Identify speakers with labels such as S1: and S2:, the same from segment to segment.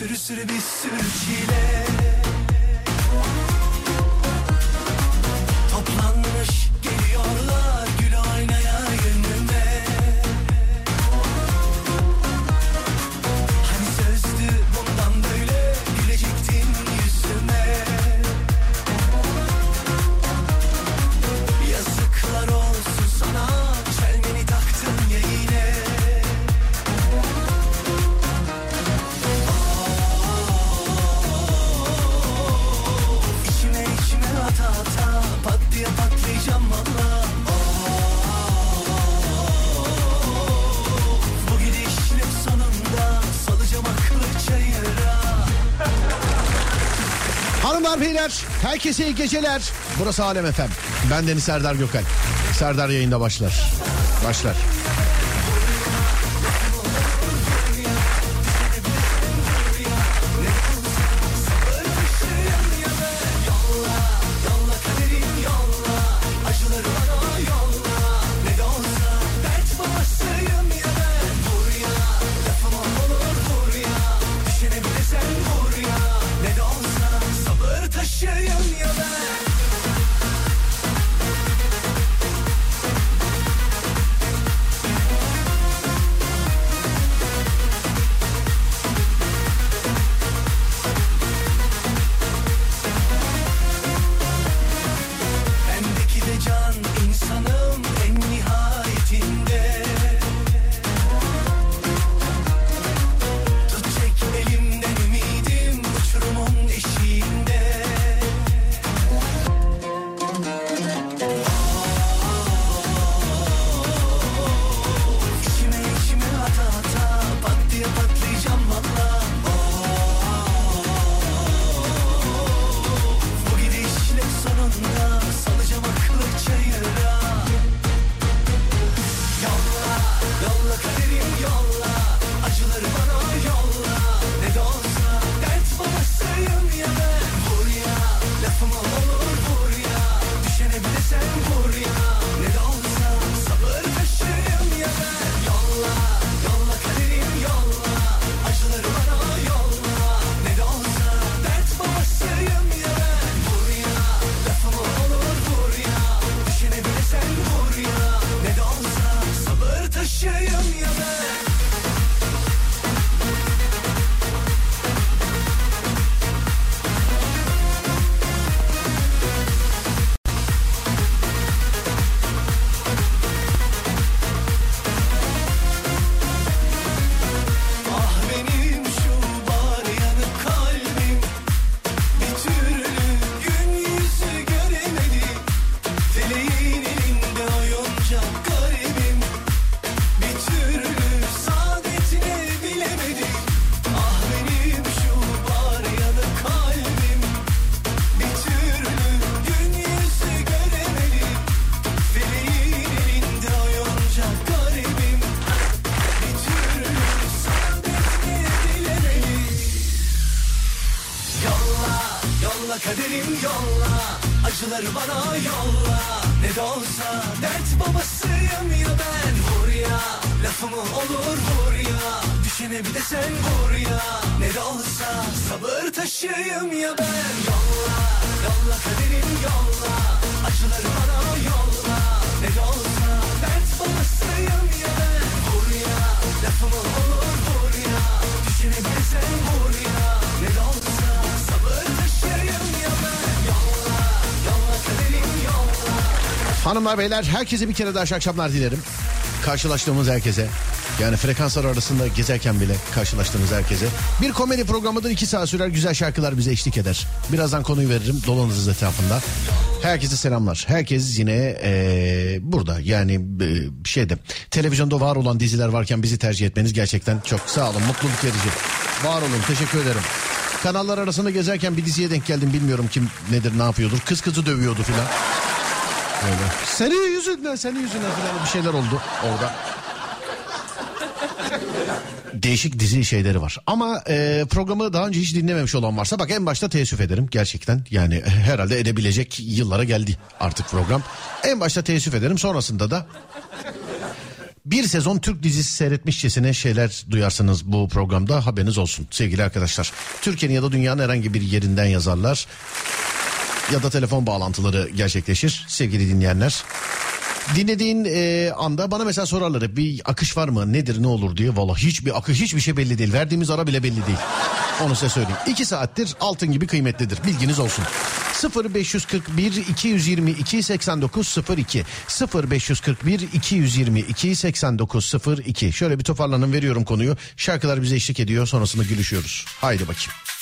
S1: sürü sürü bir sürü çile.
S2: Herkese iyi geceler. Burası Alem Efem. Ben Deniz Serdar Gökal. Serdar yayında başlar. Başlar. beyler herkese bir kere daha akşamlar dilerim. Karşılaştığımız herkese. Yani frekanslar arasında gezerken bile karşılaştığımız herkese. Bir komedi programıdır iki saat sürer güzel şarkılar bize eşlik eder. Birazdan konuyu veririm dolanırız etrafında. Herkese selamlar. Herkes yine ee, burada yani e, şeyde televizyonda var olan diziler varken bizi tercih etmeniz gerçekten çok sağ olun mutluluk verici.
S1: Var olun teşekkür ederim. Kanallar arasında gezerken bir diziye denk geldim bilmiyorum kim nedir ne yapıyordur. Kız kızı dövüyordu filan. Öyle. Senin yüzünden senin yüzünden filan bir şeyler oldu orada. Değişik dizi şeyleri var. Ama e, programı daha önce hiç dinlememiş olan varsa bak en başta teessüf ederim gerçekten. Yani herhalde edebilecek yıllara geldi artık program. En başta teessüf ederim sonrasında da bir sezon Türk dizisi seyretmişçesine şeyler duyarsınız bu programda haberiniz olsun sevgili arkadaşlar. Türkiye'nin ya da dünyanın herhangi bir yerinden yazarlar ya da telefon bağlantıları gerçekleşir sevgili dinleyenler. Dinlediğin e, anda bana mesela sorarlar hep bir akış var mı nedir ne olur diye. Valla hiçbir akış hiçbir şey belli değil. Verdiğimiz ara bile belli değil. Onu size söyleyeyim. İki saattir altın gibi kıymetlidir. Bilginiz olsun. 0541 222 8902 0541 222 8902 Şöyle bir toparlanın veriyorum konuyu. Şarkılar bize eşlik ediyor sonrasında gülüşüyoruz. Haydi bakayım.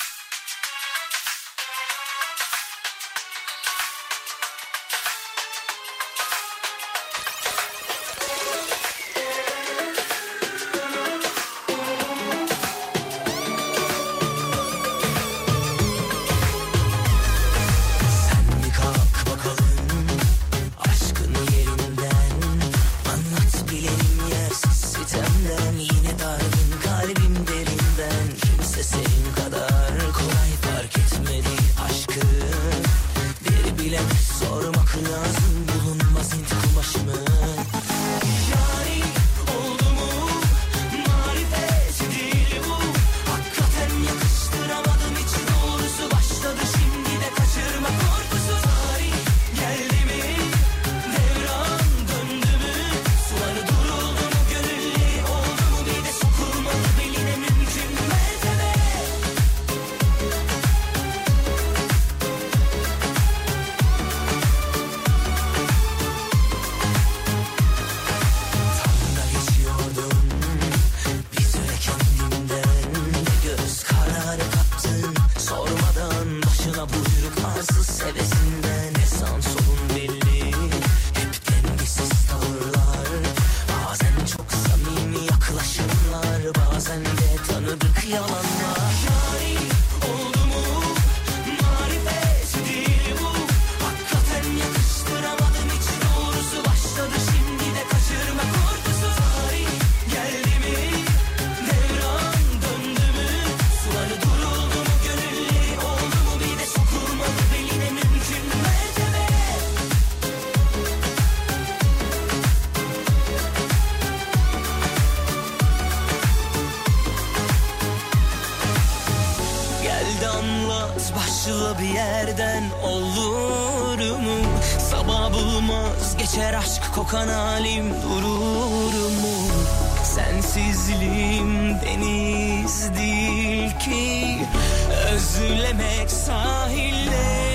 S3: De anlat başla bir yerden olur mu? Sabah bulmaz geçer aşk kokan halim durur mu? Sensizliğim deniz değil ki Özlemek sahile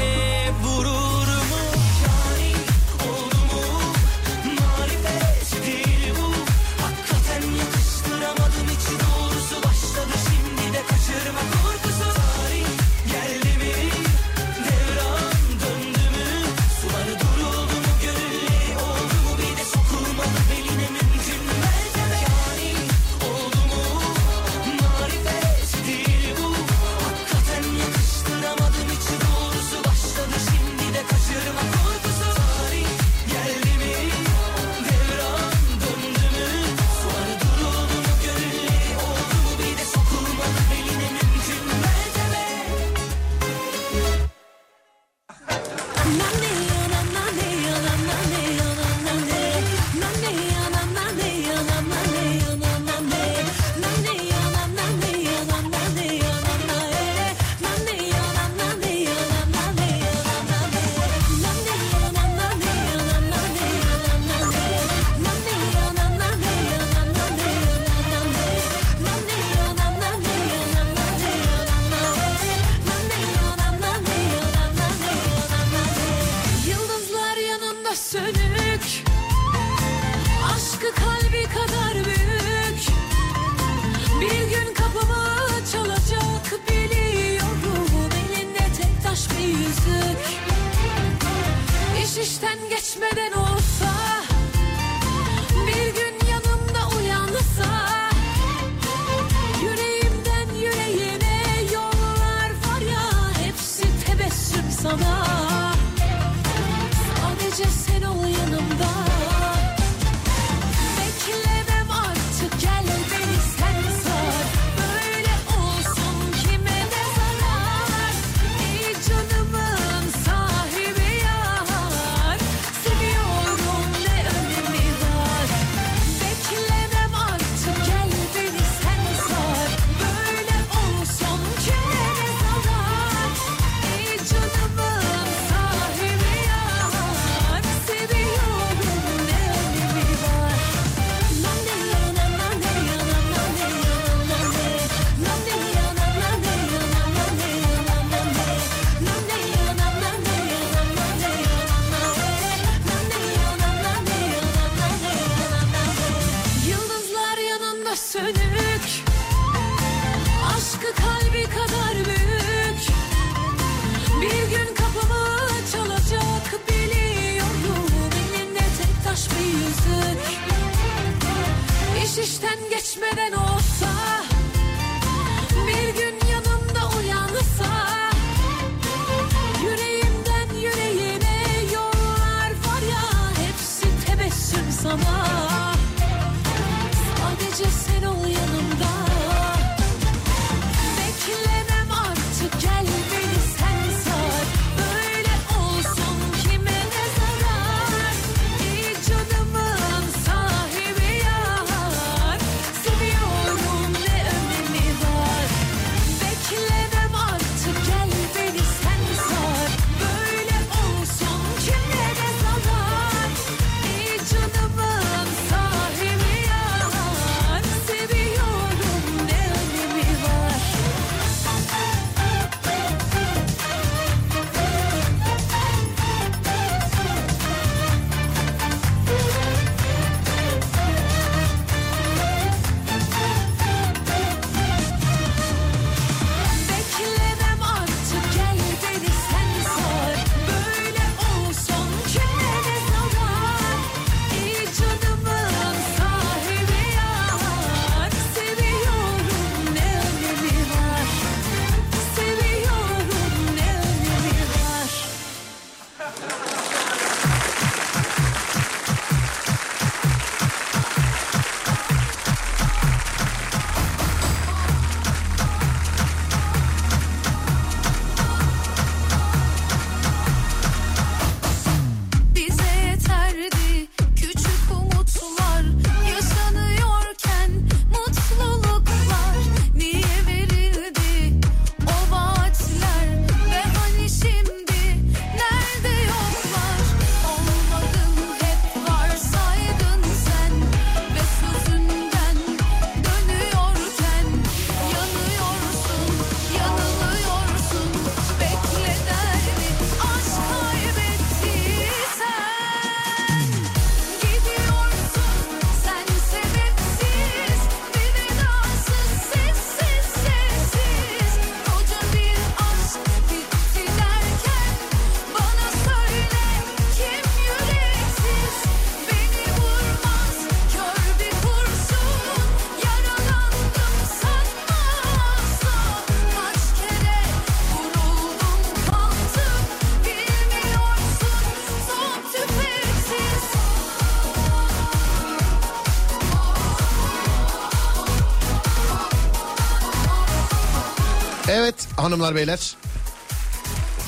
S4: hanımlar beyler.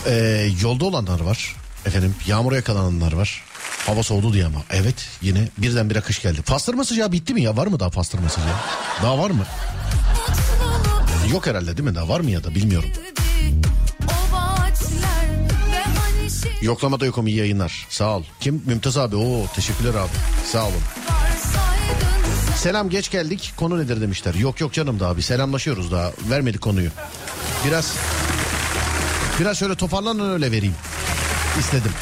S4: Ee, yolda olanlar var. Efendim yağmura yakalananlar var. Hava soğudu diye ama. Evet yine birden bir akış geldi. Pastırma sıcağı bitti mi ya? Var mı daha pastırma sıcağı? Daha var mı? Yok herhalde değil mi? Daha var mı ya da bilmiyorum. Yoklamada yokum iyi yayınlar. Sağ ol. Kim? Mümtaz abi. Oo teşekkürler abi. Sağ olun. Selam geç geldik. Konu nedir demişler. Yok yok canım da abi. Selamlaşıyoruz daha. Vermedik konuyu. Biraz biraz şöyle toparlanın öyle vereyim istedim.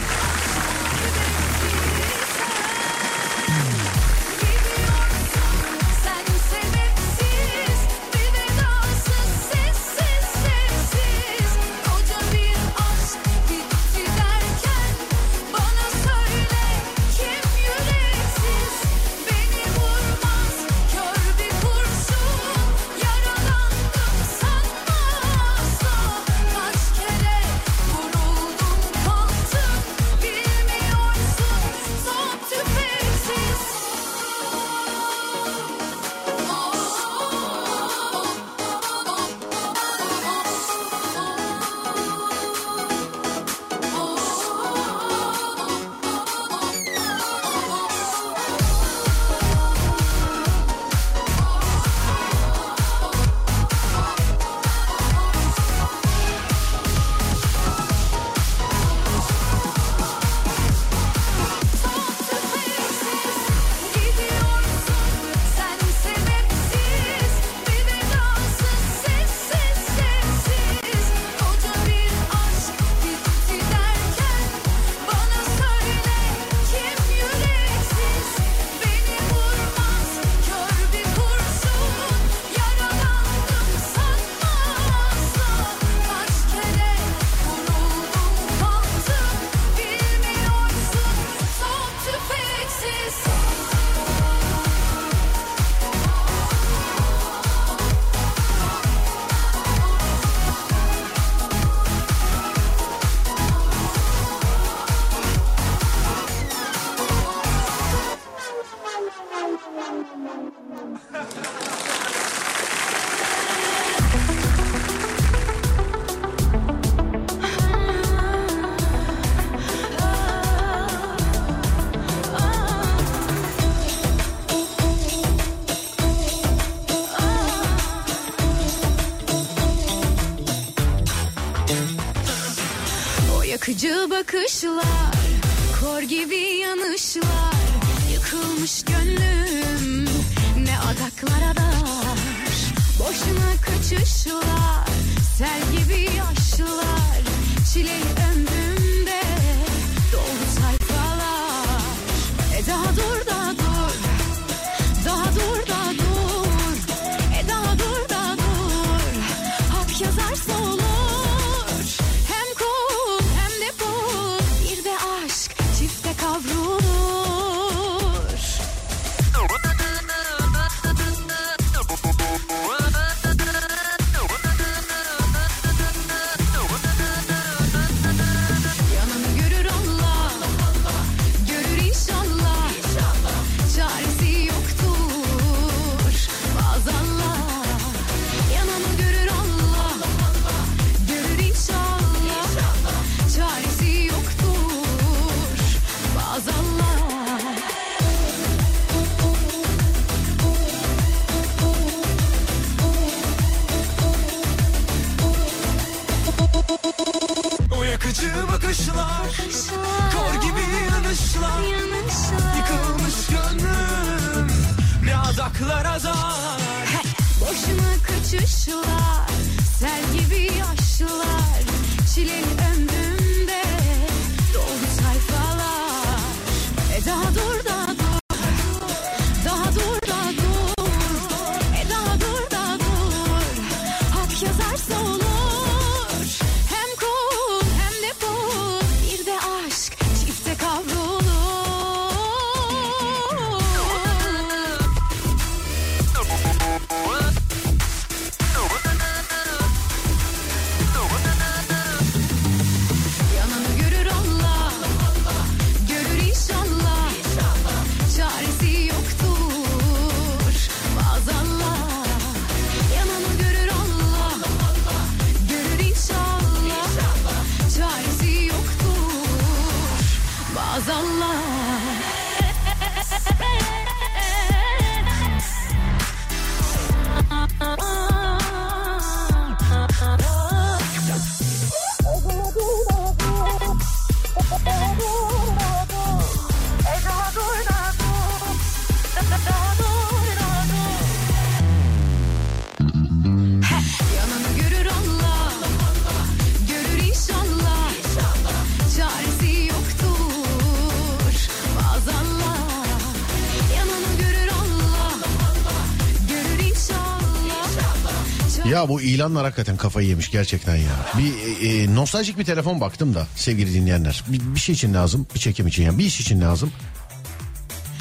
S1: Bu ilanlar hakikaten kafayı yemiş gerçekten ya. Bir e, e, nostaljik bir telefon baktım da sevgili dinleyenler. Bir, bir şey için lazım, bir çekim için yani bir iş için lazım.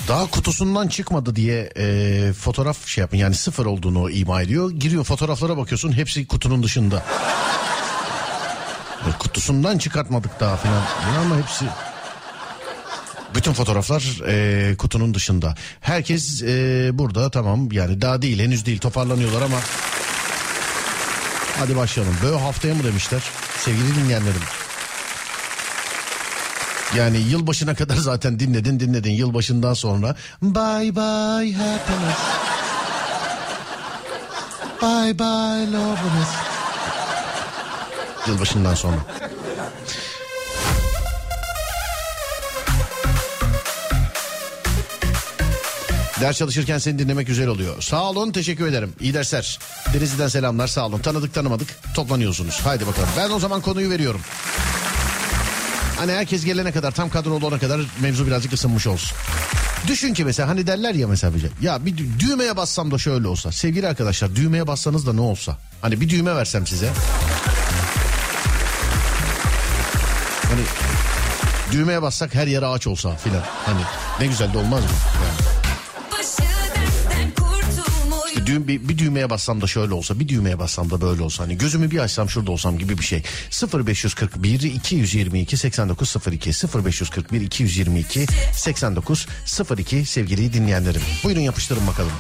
S1: Daha kutusundan çıkmadı diye e, fotoğraf şey yapın yani sıfır olduğunu ima ediyor. Giriyor fotoğraflara bakıyorsun hepsi kutunun dışında. E, kutusundan çıkartmadık daha filan Ya ama hepsi bütün fotoğraflar e, kutunun dışında. Herkes e, burada tamam yani daha değil henüz değil toparlanıyorlar ama hadi başlayalım. Böyle haftaya mı demişler sevgili dinleyenlerim. Yani yılbaşına kadar zaten dinledin dinledin yılbaşından sonra bye bye happiness. Bye bye loveliness. Yılbaşından sonra. Ders çalışırken seni dinlemek güzel oluyor. Sağ olun teşekkür ederim. İyi dersler. Denizli'den selamlar sağ olun. Tanıdık tanımadık toplanıyorsunuz. Haydi bakalım. Ben o zaman konuyu veriyorum. Hani herkes gelene kadar tam kadro olana kadar mevzu birazcık ısınmış olsun. Düşün ki mesela hani derler ya mesela bize. Ya bir dü- düğmeye bassam da şöyle olsa. Sevgili arkadaşlar düğmeye bassanız da ne olsa. Hani bir düğme versem size. Hani düğmeye bassak her yer ağaç olsa filan. Hani ne güzel de olmaz mı? Yani. Düğüm, bir, bir düğmeye bassam da şöyle olsa bir düğmeye bassam da böyle olsa hani gözümü bir açsam şurada olsam gibi bir şey. 0541 222 8902 0541 222 8902 sevgili dinleyenlerim. Buyurun yapıştırın bakalım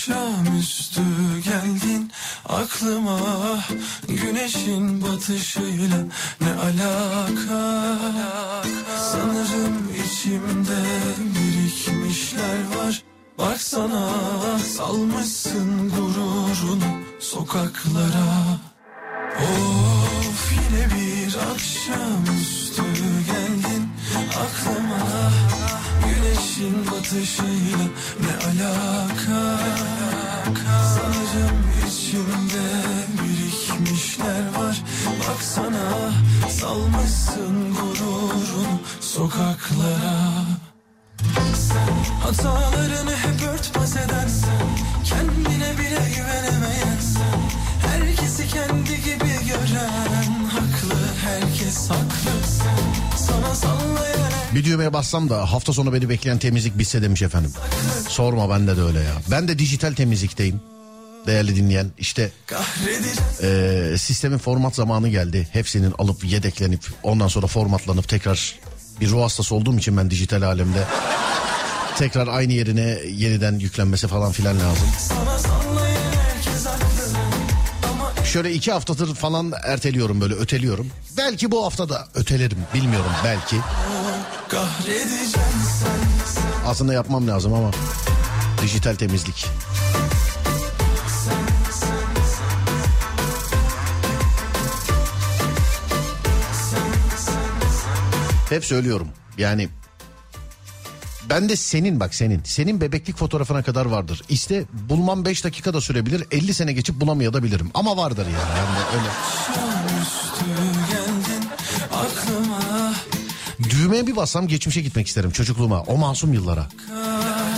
S4: Akşamüstü geldin aklıma
S5: Güneşin batışıyla ne alaka? Sanırım içimde birikmişler var. Baksana salmışsın gururunu sokaklara. Of yine bir akşamüstü geldin aklıma. Güneşin batışıyla ne alaka? Birikmişler var Baksana salmışsın gururunu sokaklara sen hatalarını hep örtbas edensen Kendine bile güvenemeyensen Herkesi kendi gibi gören Haklı herkes haklı sen Sana sallayan
S1: Bir düğmeye bassam da hafta sonu beni bekleyen temizlik bitse demiş efendim. Sorma bende de öyle ya. Ben de dijital temizlikteyim. Değerli dinleyen işte eee, sistemin format zamanı geldi. Hepsinin alıp yedeklenip ondan sonra formatlanıp tekrar bir ruh hastası olduğum için ben dijital alemde tekrar aynı yerine yeniden yüklenmesi falan filan lazım. Şöyle iki haftadır falan erteliyorum böyle öteliyorum. Belki bu hafta da ötelerim bilmiyorum belki. Aslında yapmam lazım ama dijital temizlik. Hep söylüyorum yani ben de senin bak senin senin bebeklik fotoğrafına kadar vardır. İşte bulmam 5 dakika da sürebilir 50 sene geçip bulamayabilirim ama vardır yani. yani öyle. Düğmeye bir bassam geçmişe gitmek isterim çocukluğuma o masum yıllara.
S5: Sanırım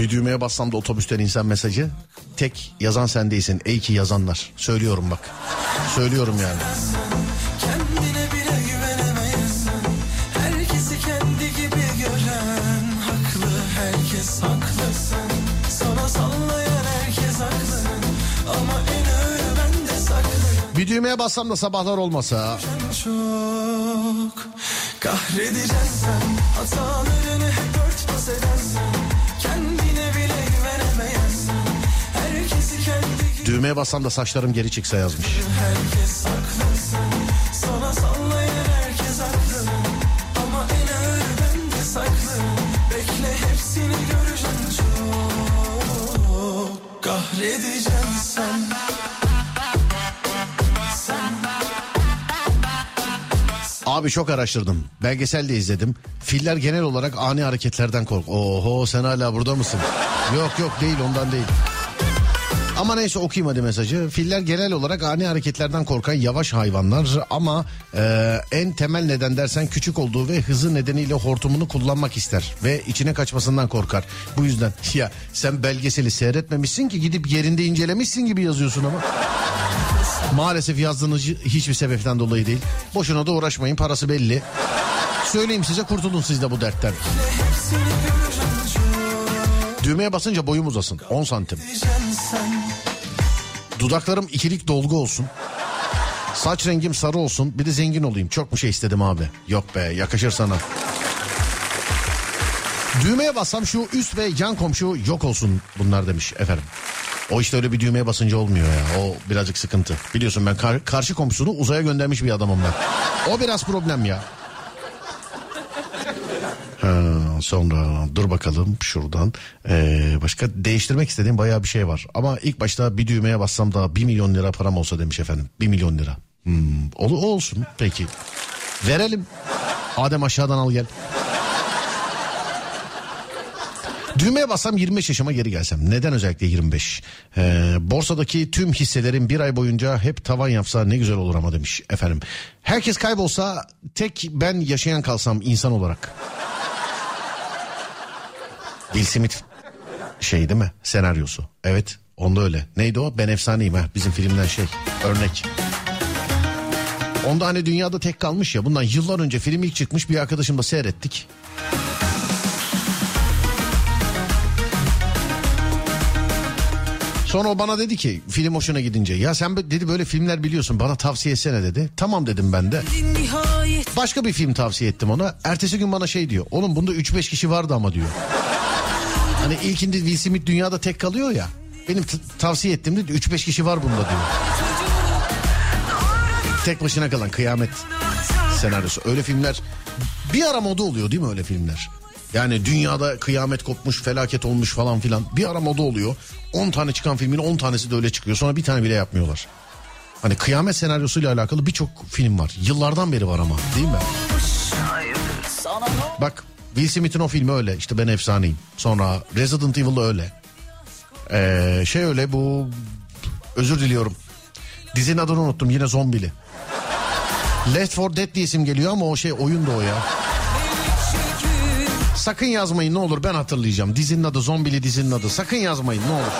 S1: Bir düğmeye bassam da otobüsten insan mesajı. Tek yazan sen değilsin. Ey ki yazanlar. Söylüyorum bak. Söylüyorum yani. Bir düğmeye bassam da sabahlar olmasa.
S5: Çok kahredeceksen Hatalarını hep örtbas edensen
S1: Düğmeye bassam da saçlarım geri çıksa yazmış.
S5: Sen
S1: Abi çok araştırdım. Belgesel de izledim. Filler genel olarak ani hareketlerden kork. Oho sen hala burada mısın? yok yok değil ondan değil. Ama neyse okuyayım hadi mesajı. Filler genel olarak ani hareketlerden korkan yavaş hayvanlar ama e, en temel neden dersen küçük olduğu ve hızı nedeniyle hortumunu kullanmak ister ve içine kaçmasından korkar. Bu yüzden ya sen belgeseli seyretmemişsin ki gidip yerinde incelemişsin gibi yazıyorsun ama. Maalesef yazdığınız hiçbir sebepten dolayı değil. Boşuna da uğraşmayın parası belli. Söyleyeyim size kurtulun siz de bu dertten. Düğmeye basınca boyum uzasın 10 santim. Dudaklarım ikilik dolgu olsun. Saç rengim sarı olsun. Bir de zengin olayım. Çok mu şey istedim abi? Yok be yakışır sana. Düğmeye bassam şu üst ve yan komşu yok olsun bunlar demiş efendim. O işte öyle bir düğmeye basınca olmuyor ya. O birazcık sıkıntı. Biliyorsun ben kar- karşı komşusunu uzaya göndermiş bir adamım ben. O biraz problem ya. Ha, sonra dur bakalım şuradan. Ee, başka değiştirmek istediğim bayağı bir şey var. Ama ilk başta bir düğmeye bassam da 1 milyon lira param olsa demiş efendim. 1 milyon lira. Hmm, ol, olsun peki. Verelim. Adem aşağıdan al gel. Düğmeye bassam 25 yaşıma geri gelsem. Neden özellikle 25? Ee, borsadaki tüm hisselerin bir ay boyunca hep tavan yapsa ne güzel olur ama demiş efendim. Herkes kaybolsa tek ben yaşayan kalsam insan olarak. Will Smith şey değil mi? Senaryosu. Evet onda öyle. Neydi o? Ben efsaneyim ha. Bizim filmden şey. Örnek. Onda hani dünyada tek kalmış ya. Bundan yıllar önce film ilk çıkmış bir arkadaşımla seyrettik. Sonra o bana dedi ki film hoşuna gidince ya sen dedi böyle filmler biliyorsun bana tavsiye etsene dedi. Tamam dedim ben de. Başka bir film tavsiye ettim ona. Ertesi gün bana şey diyor. Oğlum bunda 3-5 kişi vardı ama diyor. Hani ilkinde Will Smith dünyada tek kalıyor ya. Benim t- tavsiye ettiğimde 3-5 kişi var bunda diyor. Tek başına kalan kıyamet senaryosu. Öyle filmler bir ara moda oluyor değil mi öyle filmler? Yani dünyada kıyamet kopmuş, felaket olmuş falan filan. Bir ara moda oluyor. 10 tane çıkan filmin 10 tanesi de öyle çıkıyor. Sonra bir tane bile yapmıyorlar. Hani kıyamet senaryosuyla alakalı birçok film var. Yıllardan beri var ama değil mi? Bak Will Smith'in o filmi öyle. İşte ben efsaneyim. Sonra Resident Evil öyle. Ee, şey öyle bu özür diliyorum. Dizinin adını unuttum yine zombili. Left 4 Dead diye isim geliyor ama o şey oyun da o ya. Sakın yazmayın ne olur ben hatırlayacağım. Dizinin adı zombili dizinin adı. Sakın yazmayın ne olur.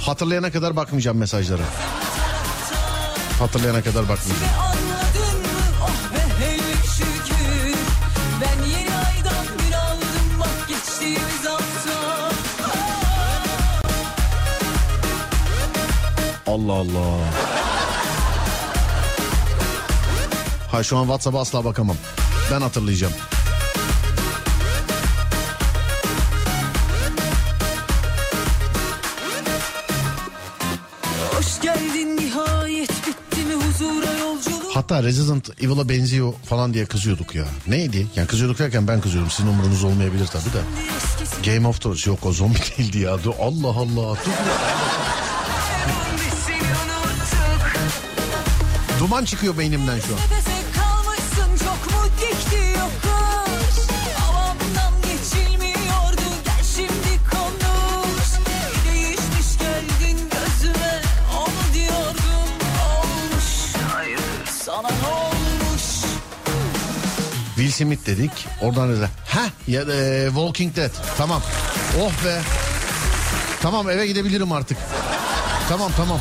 S1: Hatırlayana kadar bakmayacağım mesajlara. Hatırlayana kadar bakmayacağım.
S4: Oh.
S1: Allah Allah. Ha şu an WhatsApp'a asla bakamam. Ben hatırlayacağım. Hatta Resident Evil'a benziyor falan diye kızıyorduk ya. Neydi? Yani kızıyorduk derken ben kızıyorum. Sizin umurunuz olmayabilir tabii de. Game of Thrones yok o zombi değildi ya. Dur, Allah Allah. Dur. Duman çıkıyor beynimden şu an. Will Smith dedik. Oradan da ha ya e, Walking Dead. Tamam. Oh be. Tamam eve gidebilirim artık. Tamam tamam.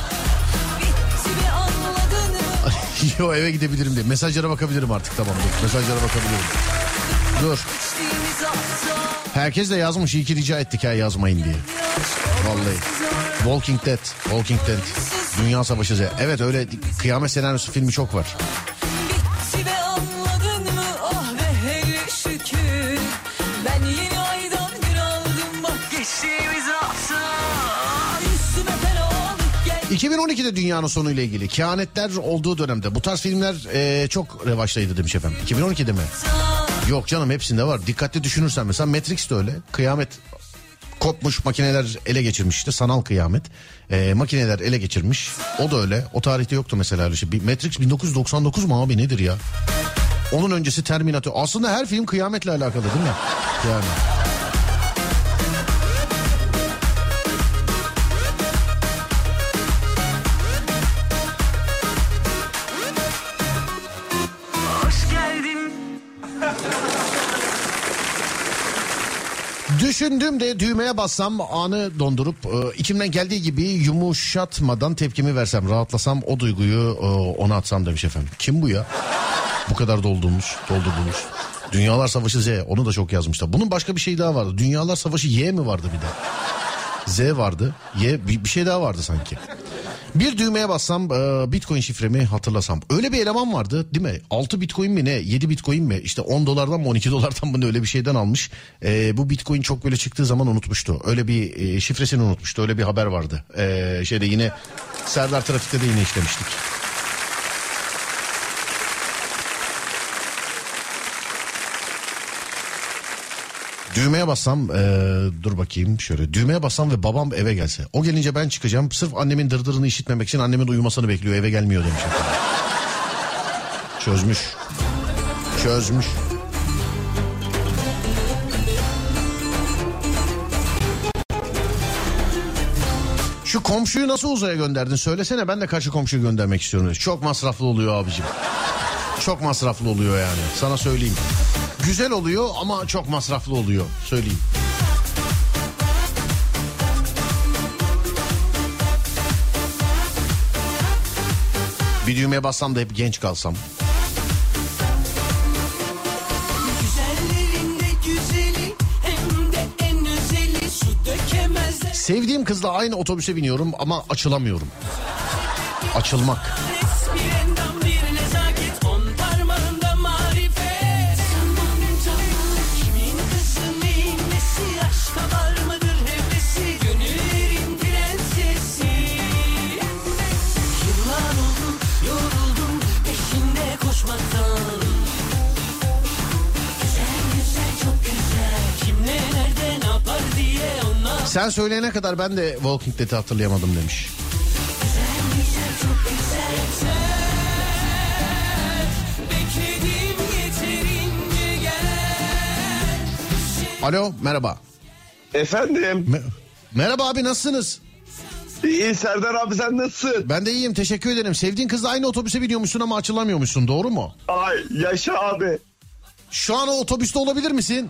S1: Yo eve gidebilirim diye. Mesajlara bakabilirim artık tamam. Dur. Mesajlara bakabilirim. Dur. Herkes de yazmış. İyi ki rica ettik ha yazmayın diye. Vallahi. Walking Dead. Walking Dead. Dünya Savaşı Z. Evet öyle kıyamet senaryosu filmi çok var. 2012'de dünyanın sonuyla ilgili kehanetler olduğu dönemde bu tarz filmler e, çok revaçtaydı demiş efendim. 2012'de mi? Yok canım hepsinde var. Dikkatli düşünürsen mesela Matrix de öyle. Kıyamet kopmuş makineler ele geçirmiş işte sanal kıyamet. E, makineler ele geçirmiş. O da öyle. O tarihte yoktu mesela öyle şey. Matrix 1999 mu abi nedir ya? Onun öncesi Terminator. Aslında her film kıyametle alakalı değil mi? Yani. Düşündüm de düğmeye bassam anı dondurup e, içimden geldiği gibi yumuşatmadan tepkimi versem rahatlasam o duyguyu e, ona atsam demiş efendim. Kim bu ya? Bu kadar doldurmuş, doldurdunuz. Dünyalar Savaşı Z onu da çok yazmışlar. Bunun başka bir şey daha vardı. Dünyalar Savaşı Y mi vardı bir de? Z vardı. Y bir, bir şey daha vardı sanki. Bir düğmeye bassam e, bitcoin şifremi hatırlasam. Öyle bir eleman vardı değil mi? 6 bitcoin mi ne? 7 bitcoin mi? İşte 10 dolardan mı 12 dolardan mı ne öyle bir şeyden almış. E, bu bitcoin çok böyle çıktığı zaman unutmuştu. Öyle bir e, şifresini unutmuştu. Öyle bir haber vardı. E, şeyde yine Serdar Trafik'te de yine işlemiştik. Düğmeye bassam e, dur bakayım şöyle düğmeye bassam ve babam eve gelse. O gelince ben çıkacağım sırf annemin dırdırını işitmemek için annemin uyumasını bekliyor eve gelmiyor demiş. Çözmüş. Çözmüş. Şu komşuyu nasıl uzaya gönderdin söylesene ben de karşı komşuyu göndermek istiyorum. Çok masraflı oluyor abicim. Çok masraflı oluyor yani sana söyleyeyim. Güzel oluyor ama çok masraflı oluyor söyleyeyim. Bir düğmeye bassam da hep genç kalsam.
S2: Güzeli özeli.
S1: Sevdiğim kızla aynı otobüse biniyorum ama açılamıyorum. Açılmak. Sen söyleyene kadar ben de Walking Dead'i hatırlayamadım demiş. Alo merhaba.
S6: Efendim.
S1: Me- merhaba abi nasılsınız?
S6: İyi Serdar abi sen nasılsın?
S1: Ben de iyiyim teşekkür ederim. Sevdiğin kızla aynı otobüse biniyormuşsun ama açılamıyormuşsun doğru mu?
S6: Ay yaşa abi.
S1: Şu an o otobüste olabilir misin?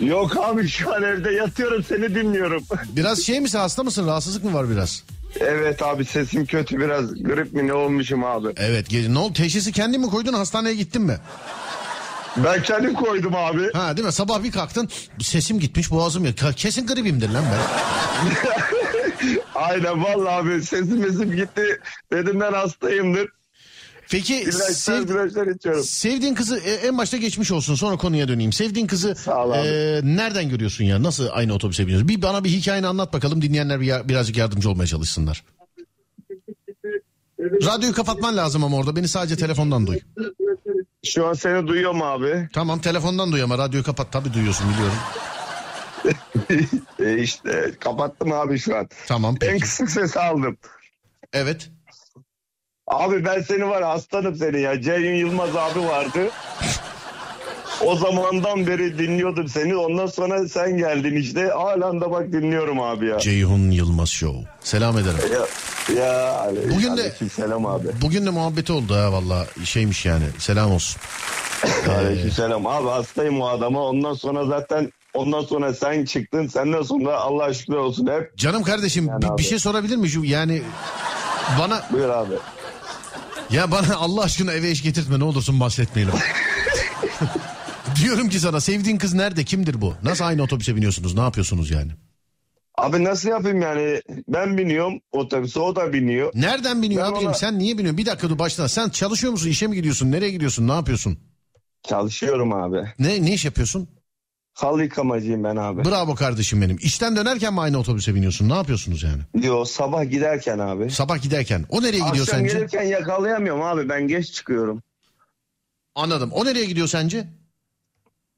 S6: Yok abi şu an evde yatıyorum seni dinliyorum.
S1: Biraz şey misin hasta mısın rahatsızlık mı var biraz?
S6: evet abi sesim kötü biraz grip mi ne olmuşum abi.
S1: Evet ge- ne oldu teşhisi kendin mi koydun hastaneye gittin mi?
S6: Ben kendim koydum abi.
S1: Ha değil mi sabah bir kalktın sesim gitmiş boğazım ya Ka- kesin gribimdir lan ben.
S6: Aynen vallahi abi sesim sesim gitti. Dedim ben hastayımdır.
S1: Peki
S6: İlaçlar
S1: sev-
S6: içiyorum.
S1: sevdiğin kızı e, en başta geçmiş olsun sonra konuya döneyim. Sevdiğin kızı e, nereden görüyorsun ya nasıl aynı otobüse biniyorsun? Bir bana bir hikayeni anlat bakalım dinleyenler bir, birazcık yardımcı olmaya çalışsınlar. Radyoyu kapatman lazım ama orada beni sadece telefondan duy.
S6: Şu an seni duyuyorum abi.
S1: Tamam telefondan duy ama radyoyu kapat tabii duyuyorsun biliyorum.
S6: e işte kapattım abi şu an.
S1: Tamam
S6: En
S1: peki.
S6: kısık sesi aldım.
S1: Evet.
S6: Abi ben seni var ya, hastanım seni ya. Ceyhun Yılmaz abi vardı. O zamandan beri dinliyordum seni. Ondan sonra sen geldin işte. Halen de bak dinliyorum abi ya.
S1: Ceyhun Yılmaz Show. Selam ederim.
S6: Ya, ya
S1: Bugün de-
S6: selam abi.
S1: Bugün de muhabbeti oldu ha valla şeymiş yani selam olsun.
S6: Aleyküm selam. Abi hastayım o adama. Ondan sonra zaten ondan sonra sen çıktın. Senden sonra Allah şükür olsun hep.
S1: Canım kardeşim
S6: Yani
S1: bir,
S6: abi.
S1: bir şey sorabilir miyim? Yani bana
S6: Buyur abi.
S1: Ya bana Allah aşkına eve iş getirtme ne olursun bahsetmeyelim. Diyorum ki sana sevdiğin kız nerede kimdir bu? Nasıl aynı otobüse biniyorsunuz ne yapıyorsunuz yani?
S6: Abi nasıl yapayım yani? Ben biniyorum otobüse o da biniyor.
S1: Nereden biniyor
S6: Ben
S1: abicim
S6: ona-
S1: sen niye biniyorsun? Bir dakika dur başla sen çalışıyor musun işe mi gidiyorsun nereye gidiyorsun ne yapıyorsun?
S6: Çalışıyorum abi.
S1: Ne, ne iş yapıyorsun?
S6: Halı yıkamacıyım ben abi.
S1: Bravo kardeşim benim. İşten dönerken mi aynı otobüse biniyorsun ne yapıyorsunuz yani?
S6: Yo sabah giderken abi.
S1: Sabah giderken o nereye gidiyor
S6: Akşam
S1: sence?
S6: gelirken yakalayamıyorum abi ben geç çıkıyorum.
S1: Anladım o nereye gidiyor sence?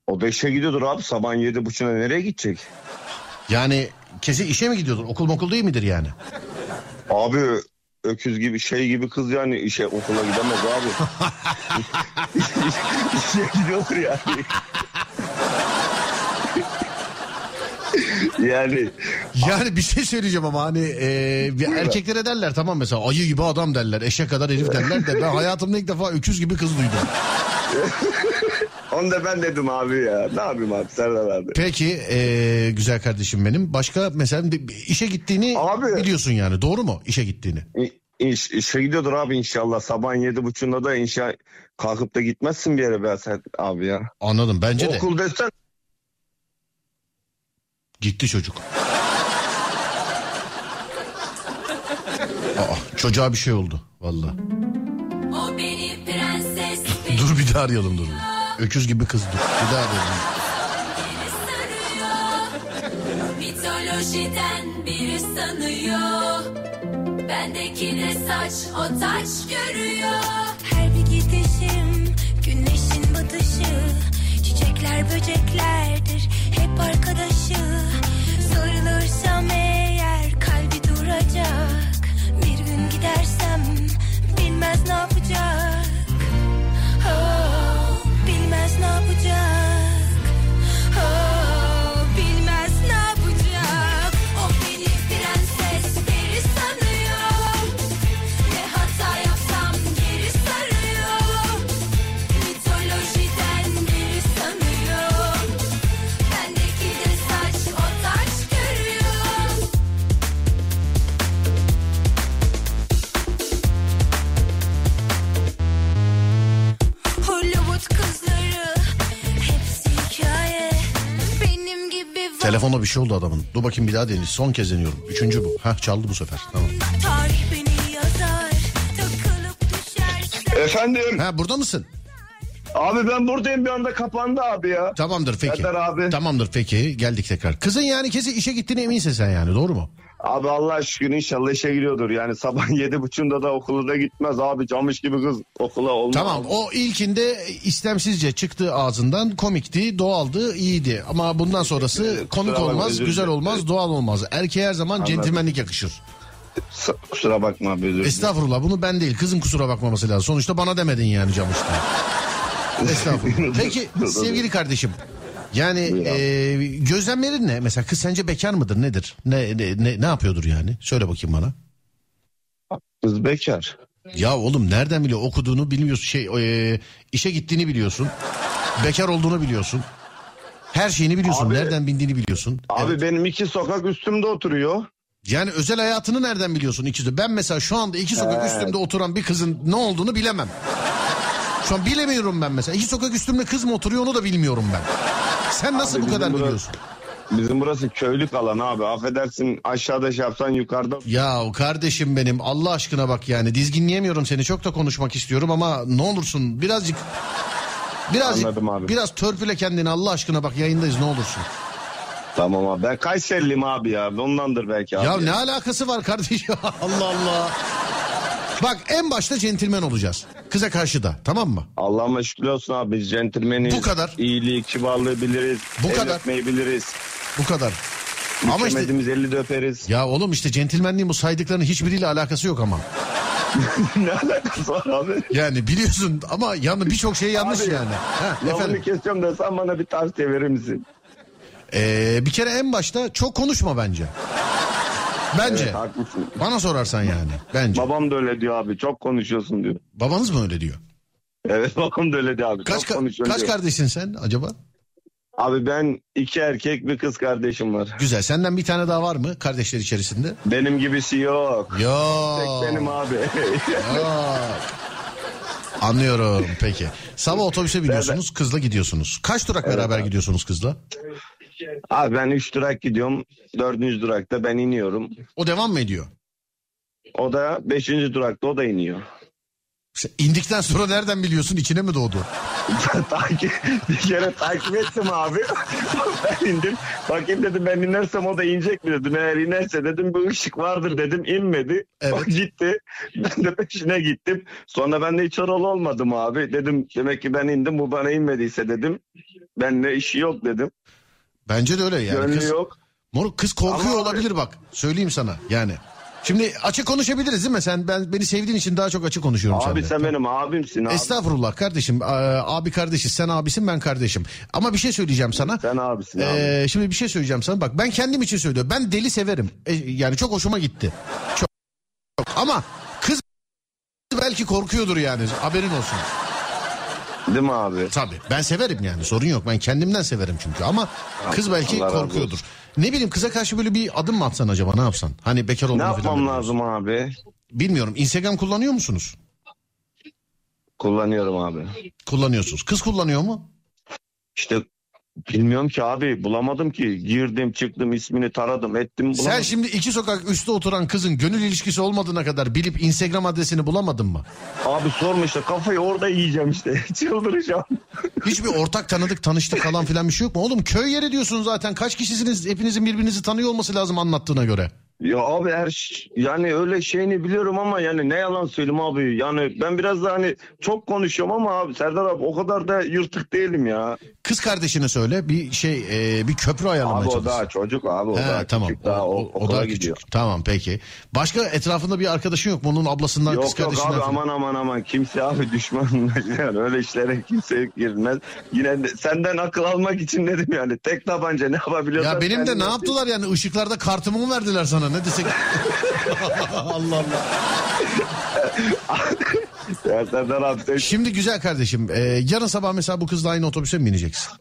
S6: O 5'e gidiyordur abi yedi buçuğuna nereye gidecek?
S1: Yani kesin işe mi gidiyordur? Okul okul değil midir yani?
S6: Abi öküz gibi şey gibi kız yani işe okula gidemez abi. İşe gidiyordur yani. Yani
S1: Yani bir şey söyleyeceğim ama hani e, bir erkeklere derler tamam mesela ayı gibi adam derler eşek kadar herif derler de ben hayatımda ilk defa öküz gibi kız duydum.
S6: onu da ben dedim abi ya. Ne yapayım abi Serdar abi.
S1: Peki e, güzel kardeşim benim başka mesela işe gittiğini
S6: Abi.
S1: biliyorsun yani doğru mu işe gittiğini?
S6: İş, işe gidiyordur abi inşallah. Sabahın yedi buçuğunda da inşa kalkıp da gitmezsin bir yere be sen abi ya.
S1: Anladım bence de
S6: Okul desen
S1: gitti çocuk. Aa, çocuğa bir şey oldu valla. Dur bir daha arayalım dur. Öküz gibi kız dur. Bir daha arayalım.
S7: Mitolojiden biri sanıyor Bendeki de saç o taç görüyor
S4: Her bir gidişim güneşin batışı Çiçekler böceklerdir hep arkadaşı Sarılırsam eğer kalbi duracak. Bir gün gidersem bilmez ne yapacak
S1: Telefonda bir şey oldu adamın. Dur bakayım bir daha deniz. Son kez deniyorum. Üçüncü bu. Hah çaldı bu sefer. Tamam.
S6: Efendim.
S1: Ha burada mısın?
S6: Abi ben buradayım bir anda kapandı abi ya.
S1: Tamamdır peki.
S6: Serdar abi.
S1: Tamamdır peki. Geldik tekrar. Kızın yani kesin işe gittiğine eminsin sen yani doğru mu?
S6: Abi Allah şükür inşallah işe gidiyordur. Yani sabah yedi buçuğunda da okula da gitmez abi. Camış gibi kız okula olmaz.
S1: Tamam o ilkinde istemsizce çıktı ağzından komikti doğaldı iyiydi ama bundan sonrası komik
S6: bakma,
S1: olmaz
S6: özür
S1: güzel
S6: dilerim.
S1: olmaz doğal olmaz. Erkeğe her zaman centilmenlik yakışır.
S6: S- Kusura bakma abi özür dilerim.
S1: Estağfurullah bunu ben değil kızın kusura bakmaması lazım. Sonuçta bana demedin yani Camış'ta. Estağfurullah. Peki sevgili kardeşim yani
S6: Buyur
S1: e, gözlemlerin ne? Mesela kız sence bekar mıdır nedir? Ne, ne, ne, ne yapıyordur yani? Söyle bakayım bana.
S6: Kız bekar.
S1: Ya oğlum nereden biliyor okuduğunu bilmiyorsun şey e, işe gittiğini biliyorsun. Bekar olduğunu biliyorsun. Her şeyini biliyorsun.
S6: Abi-
S1: nereden bindiğini biliyorsun.
S6: Abi
S1: Evet.
S6: benim iki sokak üstümde oturuyor.
S1: Yani özel hayatını nereden biliyorsun ikisi? Ben mesela şu anda iki sokak
S6: Evet.
S1: üstümde oturan bir kızın ne olduğunu bilemem. Şu an bilemiyorum ben mesela. İki sokak üstümde kız mı oturuyor onu da bilmiyorum ben. Sen nasıl
S6: Abi
S1: bu kadar
S6: burası-
S1: biliyorsun?
S6: Bizim burası köylük alan abi. Affedersin aşağıda şey yapsan yukarıda.
S1: Ya kardeşim benim Allah aşkına bak yani dizginleyemiyorum seni çok da konuşmak istiyorum ama ne olursun birazcık birazcık
S6: Anladım abi.
S1: biraz törpüle kendini Allah aşkına bak yayındayız ne olursun.
S6: Tamam abi ben Kayseriliyim abi ya. Ondandır belki abi.
S1: Ya ne alakası var kardeşim Allah Allah. Bak en başta centilmen olacağız. Kıza karşı da tamam mı?
S6: Allah'ıma şükür olsun abi. Biz centilmeniz.
S1: Bu kadar.
S6: İyiliği, kibarlığı biliriz.
S1: Bu
S6: el
S1: kadar.
S6: öpmeyi biliriz.
S1: Bu kadar. Ama işte
S6: eli de öperiz.
S1: ya oğlum işte centilmenliğin bu saydıklarının hiçbiriyle alakası yok ama.
S6: ne alakası var abi?
S1: Yani biliyorsun ama yani birçok şey yanlış
S6: Abi,
S1: yani. Ha, efendim.
S6: kesiyorum da sen bana bir tavsiye verir misin?
S1: Ee, bir kere en başta çok konuşma bence. Bence.
S6: Evet, haklısın.
S1: Bana sorarsan yani. Bence.
S6: Babam da öyle diyor abi. Çok konuşuyorsun diyor.
S1: Babanız mı öyle diyor?
S6: Evet babam da öyle diyor abi.
S1: Kaç
S6: çok
S1: ka- kaç
S6: diyor.
S1: kardeşsin sen acaba?
S6: Abi ben iki erkek bir kız kardeşim var.
S1: Güzel. Senden bir tane daha var mı kardeşler içerisinde?
S6: Benim gibisi yok.
S1: Yok.
S6: Tek benim abi.
S1: Yok. Anlıyorum peki. Sabah otobüse biniyorsunuz kızla gidiyorsunuz. Kaç durak beraber
S6: abi.
S1: gidiyorsunuz kızla?
S6: Abi ben üç durak gidiyorum. Dördüncü durakta ben iniyorum.
S1: O devam mı ediyor?
S6: O da beşinci durakta o da iniyor.
S1: Sen indikten sonra nereden biliyorsun içine mi doğdu?
S6: takip bir kere takip ettim abi. ben indim. Bakayım dedim ben inersem o da inecek mi dedim. Eğer inerse dedim bir ışık vardır dedim. inmedi.
S1: Evet.
S6: O gitti. Ben de peşine gittim. Sonra ben de hiç oralı olmadım abi. Dedim demek ki ben indim bu bana inmediyse dedim. Benle işi yok dedim.
S1: Bence de öyle yani.
S6: Gönlü
S1: Kız,
S6: yok.
S1: Moruk kız korkuyor
S6: Ama-
S1: olabilir bak. Söyleyeyim sana yani. Şimdi açık konuşabiliriz değil mi? Sen ben beni sevdiğin için daha çok açık konuşuyorum
S6: Abi
S1: seninle.
S6: sen benim abimsin abi.
S1: Estağfurullah kardeşim. Abi kardeşiz. Sen abisin ben kardeşim. Ama bir şey söyleyeceğim sana.
S6: Sen abisin abi.
S1: Ee, şimdi bir şey söyleyeceğim sana. Bak ben kendim için söylüyorum. Ben deli severim. E, yani çok hoşuma gitti. Çok. çok. Ama kız belki korkuyordur yani. Haberin olsun.
S6: Değil mi abi?
S1: Tabii. Ben severim yani. Sorun yok. Ben kendimden severim çünkü. Ama kız belki
S6: Allah
S1: korkuyordur. Ne bileyim kıza karşı böyle bir adım mı atsan acaba? Ne yapsan? Hani bekar
S6: Ne
S1: olduğunu falan
S6: yapmam lazım abi?
S1: Bilmiyorum. Instagram kullanıyor musunuz?
S6: Kullanıyorum abi.
S1: Kullanıyorsunuz. Kız kullanıyor mu?
S6: İşte bilmiyorum ki abi bulamadım ki. Girdim çıktım ismini taradım ettim bulamadım.
S1: Sen şimdi iki sokak üstte oturan kızın gönül ilişkisi olmadığına kadar bilip Instagram adresini bulamadın mı?
S6: Abi sorma işte kafayı orada yiyeceğim işte. Çıldıracağım.
S1: Hiçbir ortak tanıdık tanıştık falan filan bir şey yok mu? Oğlum köy yeri diyorsun zaten. Kaç kişisiniz? Hepinizin birbirinizi tanıyor olması lazım anlattığına göre.
S6: Ya abi her ş- yani öyle şeyini biliyorum ama yani ne yalan söyleyeyim abi. Yani ben biraz da hani çok konuşuyorum ama abi Serdar abi o kadar da yırtık değilim ya.
S1: Kz kardeşine söyle bir şey e, bir köprü ayarlamaya
S6: Abi o
S1: çalış.
S6: daha çocuk abi o
S1: He,
S6: daha
S1: tamam.
S6: küçük daha o, okula
S1: daha
S6: gidiyor.
S1: küçük. Tamam peki. Başka etrafında bir arkadaşın yok mu? Onun ablasından kız
S6: Yok yok
S1: kardeşinden
S6: abi
S1: falan?
S6: aman aman aman kimse abi düşman yani öyle işlere kimse girmez. Yine de senden akıl almak için dedim yani tek tabanca ne yapabiliyorsan.
S1: Ya benim de ne
S6: yap.
S1: yaptılar yani ışıklarda kartımı mı verdiler sana ne desek? Allah Allah.
S6: Ya Serdar abi sen-
S1: Şimdi güzel kardeşim e, yarın sabah mesela bu kızla aynı otobüse mi bineceksin?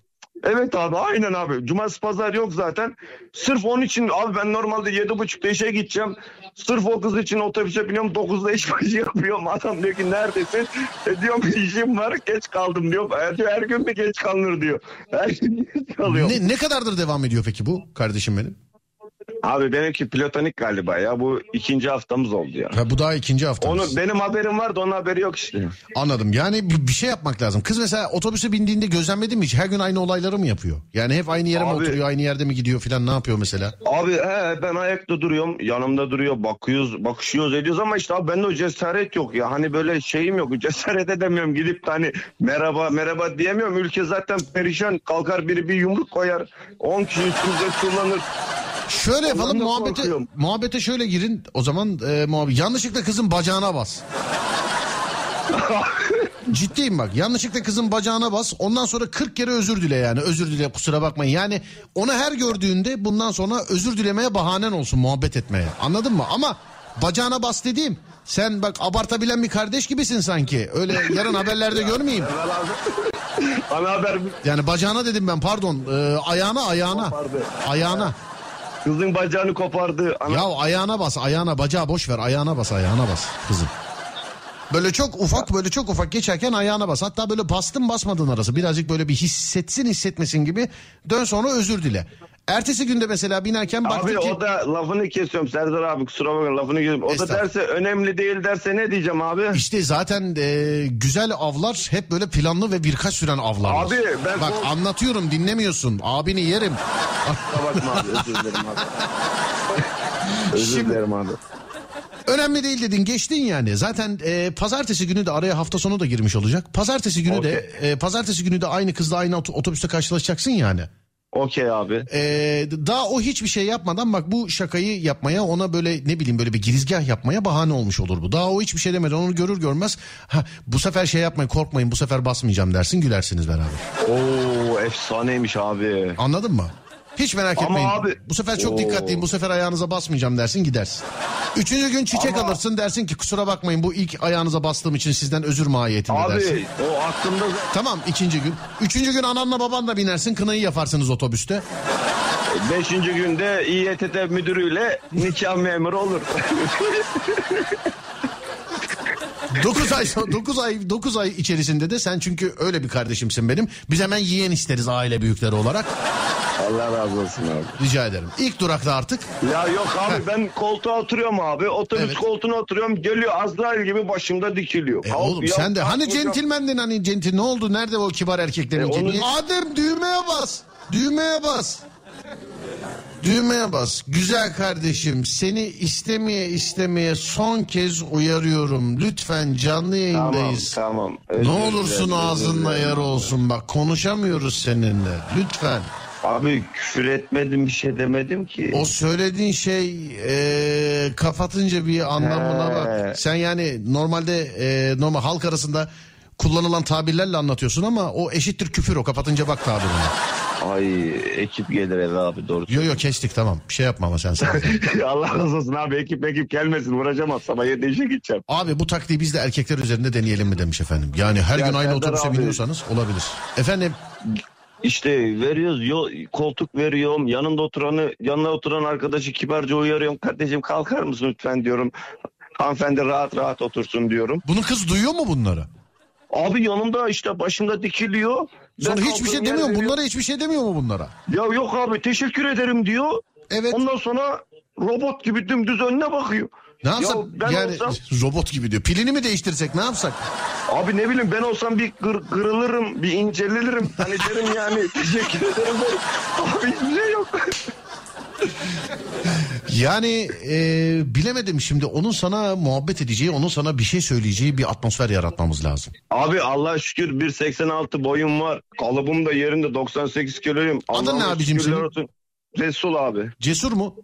S6: Evet abi aynen abi. Cumartesi pazar yok zaten. Sırf onun için abi ben normalde yedi buçukta işe gideceğim. Sırf o kız için otobüse biniyorum. Dokuzda iş başı yapıyorum. Adam diyor ki neredesin? E diyorum işim var geç kaldım diyor. Her, her gün bir geç kalınır diyor. Her gün geç kalıyorum.
S1: Ne, ne kadardır devam ediyor peki bu kardeşim benim?
S6: Abi benimki platonik galiba ya. Bu ikinci haftamız oldu ya.
S1: Ha, bu daha ikinci haftamız.
S6: Onu benim haberim vardı onun haberi yok işte.
S1: Anladım. Yani bir, bir şey yapmak lazım. Kız mesela otobüse bindiğinde gözlemledin mi hiç? Her gün aynı olayları mı yapıyor? Yani hep aynı yere mi
S6: Abi-
S1: oturuyor, aynı yerde mi gidiyor falan ne yapıyor mesela?
S6: Abi he, ben ayakta duruyorum yanımda duruyor bakıyoruz bakışıyoruz ediyoruz ama işte abi bende o cesaret yok ya hani böyle şeyim yok cesaret edemiyorum gidip de hani merhaba merhaba diyemiyorum ülke zaten perişan kalkar biri bir yumruk koyar 10 kişi üstümüze kullanır
S1: Şöyle yapalım muhabbete,
S6: korkuyorum.
S1: muhabbete şöyle girin. O zaman e, muhabbet. Yanlışlıkla kızın bacağına bas. Ciddiyim bak. Yanlışlıkla kızın bacağına bas. Ondan sonra 40 kere özür dile yani. Özür dile kusura bakmayın. Yani onu her gördüğünde bundan sonra özür dilemeye bahanen olsun muhabbet etmeye. Anladın mı? Ama bacağına bas dediğim sen bak abartabilen bir kardeş gibisin sanki. Öyle yarın haberlerde görmeyeyim.
S6: ana haber
S1: yani bacağına dedim ben pardon. E, ayağına ayağına. Ayağına
S6: kızın bacağını kopardı ana,
S1: Ya ayağına bas ayağına bacağı boş ver ayağına bas ayağına bas kızım. Böyle çok ufak böyle çok ufak geçerken ayağına bas. Hatta böyle bastın basmadın arası birazcık böyle bir hissetsin hissetmesin gibi dön sonra özür dile. Ertesi günde mesela binerken baktın
S6: Abi
S1: ki...
S6: o da lafını kesiyorum Serdar abi kusura bakma lafını kesiyorum. O da derse önemli değil derse ne diyeceğim abi?
S1: İşte zaten e, güzel avlar hep böyle planlı ve birkaç süren avlarlar.
S6: Abi, ben
S1: Bak
S6: o-
S1: anlatıyorum dinlemiyorsun abini yerim.
S6: Bakma abi özür dilerim abi. özür
S1: Şimdi-
S6: dilerim abi.
S1: Önemli değil dedin geçtin yani. Zaten e, pazartesi günü de araya hafta sonu da girmiş olacak. Pazartesi günü de e, pazartesi günü de aynı kızla aynı ot- otobüste karşılaşacaksın yani.
S6: Okey abi.
S1: Ee, daha o hiçbir şey yapmadan bak bu şakayı yapmaya ona böyle ne bileyim böyle bir girizgah yapmaya bahane olmuş olur bu. Daha o hiçbir şey demeden onu görür görmez ha, bu sefer şey yapmayın korkmayın bu sefer basmayacağım dersin gülersiniz beraber.
S6: Oo efsaneymiş abi.
S1: Anladın mı? Hiç merak
S6: Ama
S1: etmeyin.
S6: abi-
S1: Bu sefer çok
S6: Oo.
S1: dikkatliyim. Bu sefer ayağınıza basmayacağım dersin gidersin. Üçüncü gün çiçek
S6: Ama-
S1: alırsın dersin ki kusura bakmayın bu ilk ayağınıza bastığım için sizden özür mahiyetinde dersin.
S6: Abi o aklımda
S1: Tamam ikinci gün. Üçüncü gün ananla babanla binersin kınayı yaparsınız otobüste.
S6: beşinci günde İETT müdürüyle nikah memuru olur.
S1: 9 ay 9 ay 9 ay içerisinde de sen çünkü öyle bir kardeşimsin benim. Biz hemen yeğen isteriz aile büyükleri olarak.
S6: Allah razı olsun abi.
S1: Rica ederim. İlk durakta artık
S6: Ya yok abi ben koltuğa oturuyorum abi. Otobüs
S1: Evet.
S6: koltuğuna oturuyorum. Geliyor Azrail gibi başımda dikiliyor.
S1: e,
S6: Kalk
S1: oğlum
S6: ya,
S1: sen de hani centilmendin hani centil ne oldu nerede o kibar erkeklerin
S6: E, onu-?
S1: Adem düğmeye bas. Düğmeye bas. Düğmeye bas. Güzel kardeşim seni istemeye istemeye son kez uyarıyorum. Lütfen canlı
S6: Tamam
S1: yayındayız.
S6: tamam.
S1: Ne
S6: Özür
S1: olursun
S6: dilerim,
S1: ağzınla yer olsun bak konuşamıyoruz seninle. Lütfen.
S6: Abi küfür etmedim bir şey demedim ki.
S1: O söylediğin şey e, kapatınca bir anlamına
S6: He.
S1: bak. Sen yani normalde e, normal halk arasında kullanılan tabirlerle anlatıyorsun ama o eşittir küfür o kapatınca bak tabirine.
S6: Ay ekip gelir eve abi doğru.
S1: Yo yo kestik tamam bir şey yapma ama sen sen.
S6: Allah razı olsun abi ekip ekip gelmesin uğraşacağım az sabah 7'de işe gideceğim.
S1: Abi bu taktiği biz de erkekler üzerinde deneyelim mi demiş efendim. Yani her
S6: Ya
S1: gün aynı otobüse
S6: abi-
S1: biniyorsanız olabilir. Efendim
S6: İşte veriyoruz yol, koltuk veriyorum yanında oturanı yanına oturan arkadaşı kibarca uyarıyorum. Kardeşim kalkar mısın lütfen diyorum. Hanımefendi rahat rahat otursun diyorum.
S1: bunun kız duyuyor mu bunları?
S6: Abi yanımda işte başımda dikiliyor. Ben
S1: Sonra hiçbir
S6: kaldığım
S1: şey demiyor mu? Bunlara hiçbir şey demiyor mu bunlara?
S6: Ya yok abi teşekkür ederim diyor.
S1: Evet.
S6: Ondan sonra robot gibi dümdüz önüne bakıyor.
S1: Ne yapsak?
S6: Ya ben
S1: yani
S6: olsam
S1: robot gibi diyor. Pilini mi değiştirsek ne yapsak?
S6: abi ne bileyim ben olsam bir kır, kırılırım bir incelilirim. Hani derim yani teşekkür ederim. derim. Abi hiçbir şey yok.
S1: Yani e, bilemedim şimdi onun sana muhabbet edeceği, onun sana bir şey söyleyeceği bir atmosfer yaratmamız lazım.
S6: Abi Allah şükür 1.86 boyum var. Kalıbım da yerinde 98 kiloyum.
S1: Adın ne abicim
S6: şükürler
S1: senin?
S6: olsun. Resul abi.
S1: Cesur mu?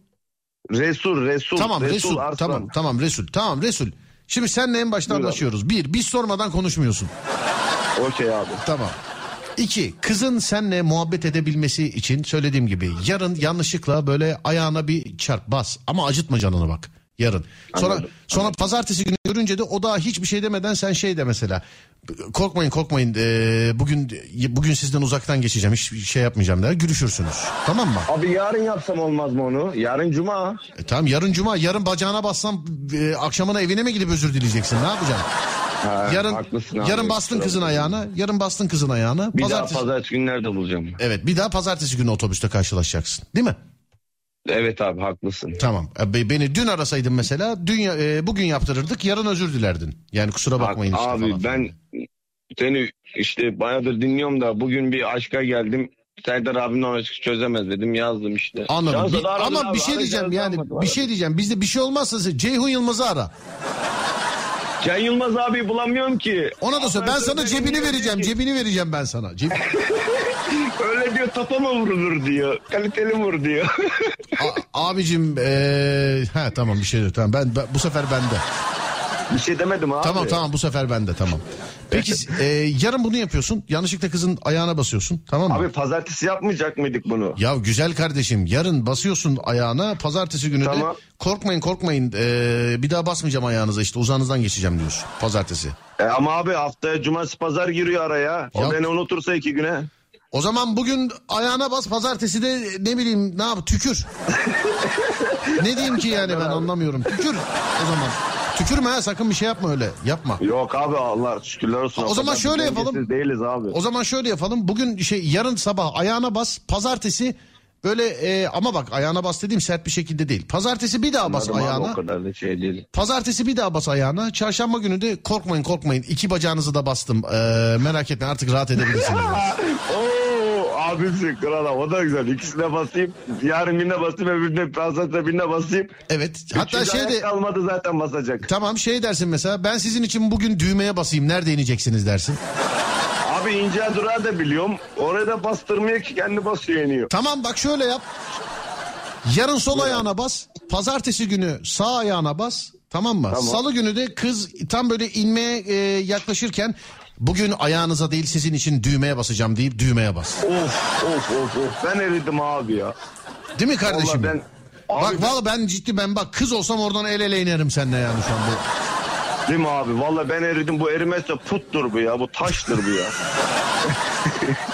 S6: Resul, Resul.
S1: tamam Resul.
S6: Arslan.
S1: Tamam tamam Resul. Tamam Resul. Şimdi senle en başta
S6: Buyur abi.
S1: anlaşıyoruz. Bir, biz sormadan konuşmuyorsun.
S6: Okey abi.
S1: Tamam. İki, kızın senle muhabbet edebilmesi için söylediğim gibi yarın yanlışlıkla böyle ayağına bir çarp bas ama acıtma canını bak. Yarın. Sonra
S6: Anladım,
S1: sonra pazartesi günü görünce de o daha hiçbir şey demeden sen şey de mesela korkmayın korkmayın ee, bugün bugün sizden uzaktan geçeceğim hiç şey yapmayacağım der gülüşürsünüz. Tamam mı?
S6: Abi yarın yapsam olmaz mı onu? Yarın cuma.
S1: E, tamam yarın cuma yarın bacağına bassam e, akşamına evine mi gidip özür dileyeceksin ne yapacaksın?
S6: Ha,
S1: yarın
S6: haklısın abi.
S1: yarın bastın
S6: Kusura
S1: kızın
S6: bakma.
S1: ayağına yarın bastın kızın ayağına.
S6: Bir
S1: pazartesi-
S6: daha pazartesi günlerde bulacağım.
S1: Evet bir daha pazartesi günü otobüste karşılaşacaksın değil mi?
S6: Evet abi haklısın.
S1: Tamam. E, be- Beni dün arasaydın mesela dün e, bugün yaptırırdık yarın özür dilerdin. Yani kusura
S6: Bak
S1: bakmayın işte
S6: abi
S1: falan.
S6: ben seni işte bayağıdır dinliyorum da bugün bir aşka geldim. Serdar abimle aşkı çözemez dedim yazdım işte.
S1: Anladım. Bir- ama
S6: abi,
S1: bir şey diyeceğim yani bir şey diyeceğim. Bizde bir şey olmazsa Ceyhun Yılmaz'ı ara.
S6: Can Yılmaz abi bulamıyorum ki.
S1: Ona da söyle. Ben sana cebini vereceğim. Cebini vereceğim ben sana. Ceb-
S6: Öyle diyor tapa mı vurulur diyor. Kaliteli vur diyor.
S1: A- abicim eee ha tamam bir şey yok. Tamam ben, ben- bu sefer bende.
S6: Bir şey demedim abi.
S1: Tamam tamam bu sefer bende tamam. Peki eee, yarın bunu yapıyorsun. Yanlışlıkla kızın ayağına basıyorsun. Tamam mı?
S6: Abi pazartesi yapmayacak mıydık bunu?
S1: Ya güzel kardeşim yarın basıyorsun ayağına pazartesi günü
S6: Tamam.
S1: de korkmayın korkmayın eee, bir daha basmayacağım ayağınıza işte uzağınızdan geçeceğim diyorsun pazartesi.
S6: E ama abi haftaya cumartesi pazar giriyor araya. O
S1: Ya-
S6: beni unutursa iki güne.
S1: O zaman bugün ayağına bas pazartesi de ne bileyim ne yap tükür. ne diyeyim ki yani ben anlamıyorum tükür o zaman. Tükürme ha sakın bir şey yapma öyle yapma.
S6: Yok abi Allah şükürler olsun.
S1: O zaman şöyle yapalım.
S6: değiliz abi.
S1: O zaman şöyle yapalım bugün şey yarın sabah ayağına bas pazartesi böyle e, ama bak ayağına bas dediğim sert bir şekilde değil. Pazartesi bir daha bas
S6: Anladım abi,
S1: ayağına.
S6: O kadar da şey değil.
S1: Pazartesi bir daha bas ayağına. Çarşamba günü de korkmayın korkmayın. iki bacağınızı da bastım. Ee, merak etmeyin artık rahat edebilirsiniz.
S6: Abimsin krala o da güzel. İkisine basayım. Yarın birine basayım öbürüne pazartesi birine basayım.
S1: evet. Hatta
S6: Üçüncü
S1: şey de
S6: kalmadı zaten basacak.
S1: tamam şey dersin mesela ben sizin için bugün düğmeye basayım. Nerede ineceksiniz dersin.
S6: Abi ince durağı da biliyorum. Oraya da bastırmıyor ki kendi basıyor iniyor.
S1: Tamam bak şöyle yap. Yarın sol ayağına bas. Pazartesi günü sağ ayağına bas. Tamam mı?
S6: Tamam.
S1: Salı günü de kız tam böyle inmeye e, yaklaşırken bugün ayağınıza değil sizin için düğmeye basacağım deyip düğmeye bas.
S6: Of of of of. Ben eridim abi ya.
S1: Değil mi kardeşim?
S6: Vallahi ben... Abi
S1: Bak valla ben ciddi ben bak kız olsam oradan el ele inerim seninle yani şu an bu.
S6: Değil mi abi? Valla ben eridim. Bu erimezse puttur bu ya. Bu taştır bu ya.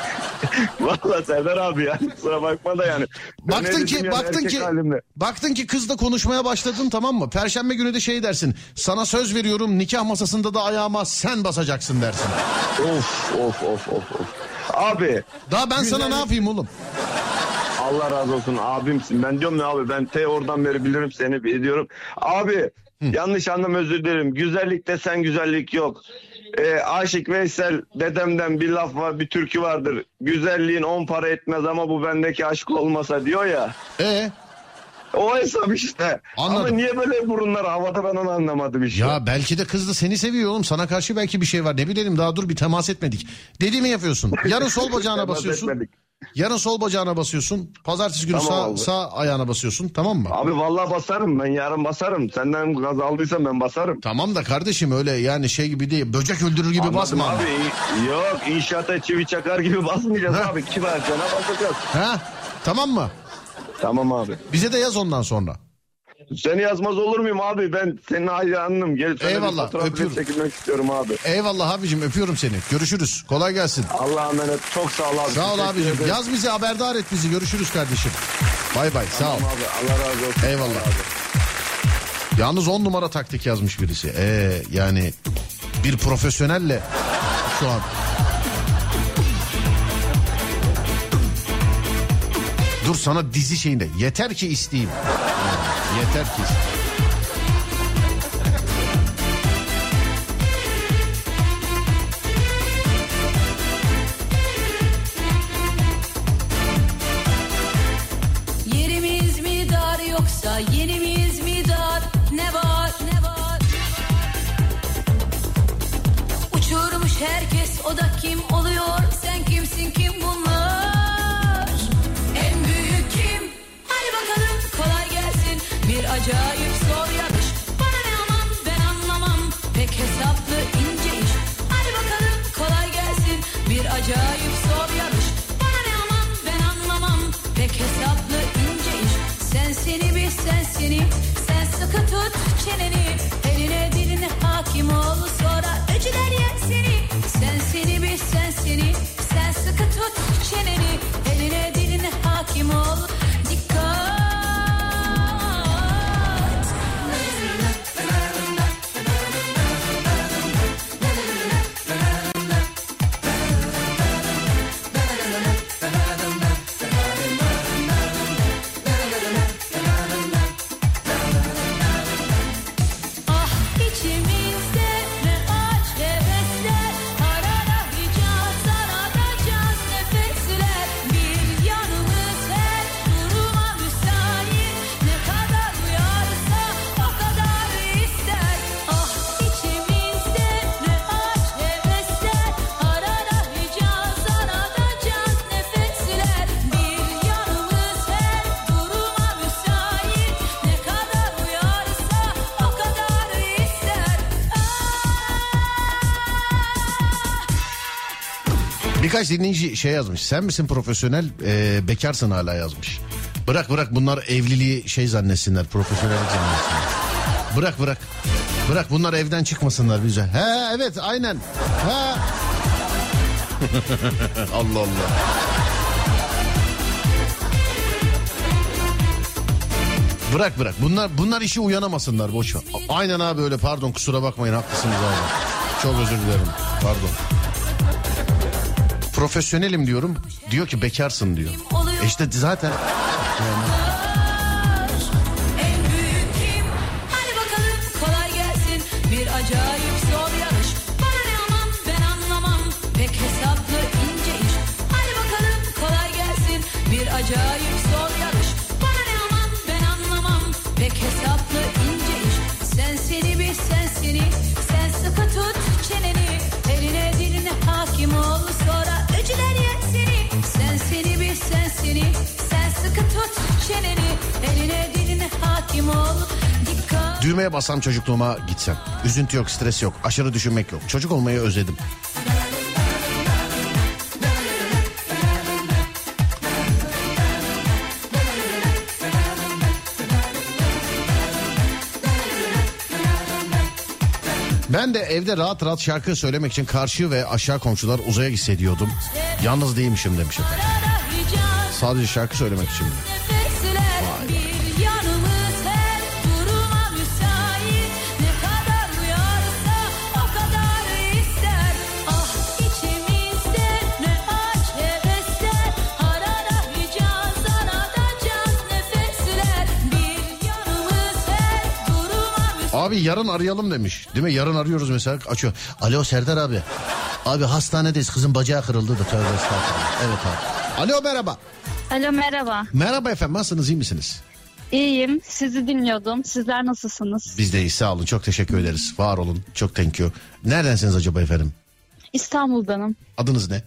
S6: Valla Serdar abi ya. Kusura bakma da yani.
S1: Baktın ki
S6: yani
S1: baktın ki
S6: halimle.
S1: baktın ki kızla konuşmaya başladın tamam mı? Perşembe günü de şey dersin. Sana söz veriyorum nikah masasında da ayağıma sen basacaksın dersin.
S6: Of of of of of. Abi
S1: Daha ben sana
S6: Güzel.
S1: ne yapayım oğlum?
S6: Allah razı olsun abimsin. Ben diyorum ya abi ben te oradan beri bilirim seni biliyorum. Abi yanlış anlam özür dilerim. Güzellik desen güzellik yok. Ee, Aşık Veysel dedemden bir laf var bir türkü vardır. Güzelliğin on para etmez ama bu bendeki aşk olmasa diyor ya.
S1: E
S6: O hesap işte.
S1: Anladım.
S6: Ama niye böyle burunlar havada ben onu anlamadım işte.
S1: ya belki de kız da seni seviyor oğlum. Sana karşı belki bir şey var. Ne bilelim daha dur bir temas etmedik. Dediğimi yapıyorsun. Yarın sol bacağına basıyorsun.
S6: etmedik.
S1: Yarın sol bacağına basıyorsun. Pazartesi günü
S6: Tamam
S1: sağ,
S6: abi.
S1: sağ ayağına basıyorsun. Tamam mı?
S6: Abi vallahi basarım ben yarın basarım. Senden gaz aldıysam ben basarım.
S1: Tamam da kardeşim öyle yani şey gibi değil. Böcek öldürür gibi
S6: Anladım
S1: basma.
S6: Abi yok inşaata çivi çakar gibi basmayacağız
S1: Ha.
S6: abi. Kibarcana basacağız.
S1: Ha? Tamam mı?
S6: Tamam abi.
S1: Bize de yaz ondan sonra.
S6: Seni yazmaz olur muyum abi? Ben senin hayranım. Gel sana
S1: Eyvallah,
S6: bir
S1: öpüyorum.
S6: çekilmek istiyorum abi.
S1: Eyvallah abicim öpüyorum seni. Görüşürüz. Kolay gelsin.
S6: Allah'a emanet. Çok sağ ol abi.
S1: Sağ ol
S6: Teşekkür
S1: abicim.
S6: ederim.
S1: Yaz bizi haberdar et bizi. Görüşürüz kardeşim. Bay bay. Sağ ol.
S6: Tamam abi. Allah razı olsun.
S1: Eyvallah.
S6: Abi.
S1: Yalnız on numara taktik yazmış birisi. Ee, yani bir profesyonelle şu an. Dur sana dizi şeyinde. Yeter ki isteyeyim. Yeter ki Birkaç dinleyici şey yazmış. Sen misin profesyonel e, bekarsın hala yazmış. Bırak bırak bunlar evliliği şey zannetsinler profesyonellik zannetsinler. Bırak bırak. Bırak bunlar evden çıkmasınlar bize. He evet aynen. He. Allah Allah. Bırak bırak. Bunlar bunlar işi uyanamasınlar boş ver. Aynen abi öyle pardon kusura bakmayın haklısınız abi. Çok özür dilerim. Pardon. Profesyonelim diyorum. Diyor ki bekarsın diyor. E işte zaten
S8: En
S1: düğmeye basam çocukluğuma gitsem. Üzüntü yok, stres yok, aşırı düşünmek yok. Çocuk olmayı özledim. Ben de evde rahat rahat şarkı söylemek için karşı ve aşağı komşular uzaya hissediyordum. Yalnız değilmişim demişim. Sadece şarkı söylemek için. Abi yarın arayalım demiş. Değil mi? Yarın arıyoruz mesela. Açıyor. Alo Serdar abi. Abi hastanedeyiz. Kızın bacağı kırıldı da. Tövbe estağfurullah. Evet abi. Alo merhaba.
S9: Alo merhaba.
S1: Merhaba efendim. Nasılsınız? iyi misiniz?
S9: İyiyim. Sizi dinliyordum. Sizler nasılsınız?
S1: Biz de iyiyiz. Sağ olun. Çok teşekkür ederiz. Var olun. Çok thank you. Neredensiniz acaba efendim?
S9: İstanbul'danım.
S1: Adınız ne?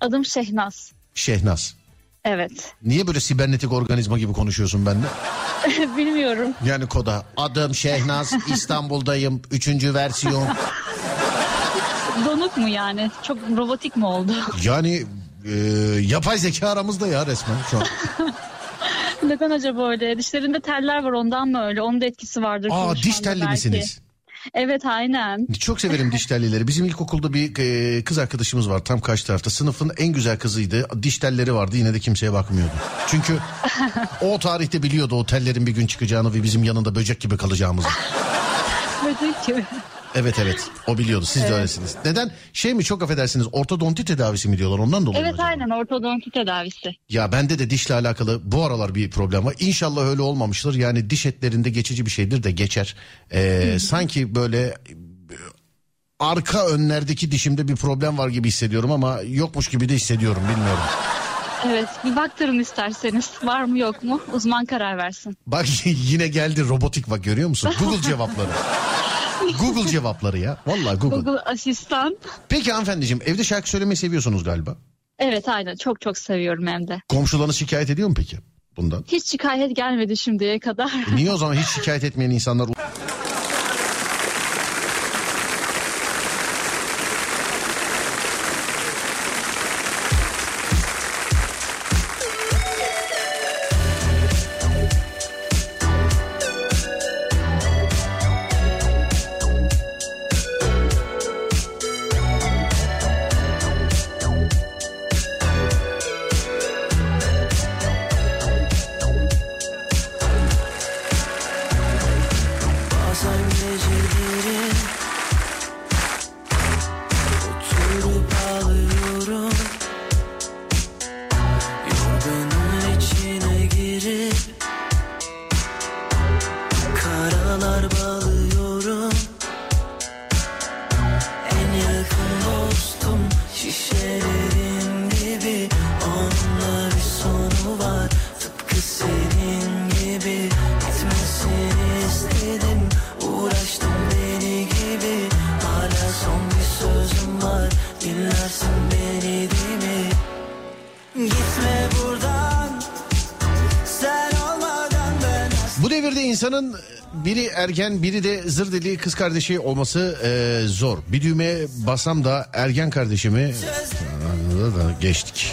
S9: Adım Şehnaz.
S1: Şehnaz.
S9: Evet.
S1: Niye böyle sibernetik organizma gibi konuşuyorsun benimle?
S9: Bilmiyorum.
S1: Yani koda. Adım Şehnaz. İstanbul'dayım. Üçüncü versiyon.
S9: Donuk mu yani? Çok robotik mi oldu?
S1: Yani e, yapay zeka aramızda ya resmen şu an.
S9: Neden acaba öyle? Dişlerinde teller var ondan mı öyle? Onun da etkisi vardır.
S1: Aa diş telli
S9: belki.
S1: misiniz?
S9: Evet aynen.
S1: Çok severim diş tellileri. Bizim ilkokulda bir e, kız arkadaşımız var tam karşı tarafta. Sınıfın en güzel kızıydı. Diş telleri vardı yine de kimseye bakmıyordu. Çünkü o tarihte biliyordu o tellerin bir gün çıkacağını ve bizim yanında böcek gibi kalacağımızı.
S9: Böcek gibi.
S1: Evet evet o biliyordu siz de öylesiniz. Neden? Şey mi çok affedersiniz ortodonti tedavisi mi diyorlar ondan dolayı
S9: Evet
S1: acaba?
S9: aynen ortodonti tedavisi.
S1: Ya bende de dişle alakalı bu aralar bir problem var. İnşallah öyle olmamıştır. Yani diş etlerinde geçici bir şeydir de geçer. Ee, sanki böyle e, arka önlerdeki dişimde bir problem var gibi hissediyorum ama yokmuş gibi de hissediyorum bilmiyorum.
S9: Evet bir baktırın isterseniz. Var mı yok mu? Uzman karar versin.
S1: Bak yine geldi robotik bak görüyor musun? Google cevapları. Google cevapları ya. Vallahi Google.
S9: Google asistan.
S1: Peki hanımefendiciğim evde şarkı söylemeyi seviyorsunuz galiba.
S9: Evet aynen çok çok seviyorum hem de.
S1: Komşularınız şikayet ediyor mu peki bundan?
S9: Hiç şikayet gelmedi şimdiye kadar.
S1: E Niye o zaman hiç şikayet etmeyen insanlar ergen biri de zır deli kız kardeşi olması e, zor. Bir düğmeye basam da ergen kardeşimi Anladın da geçtik.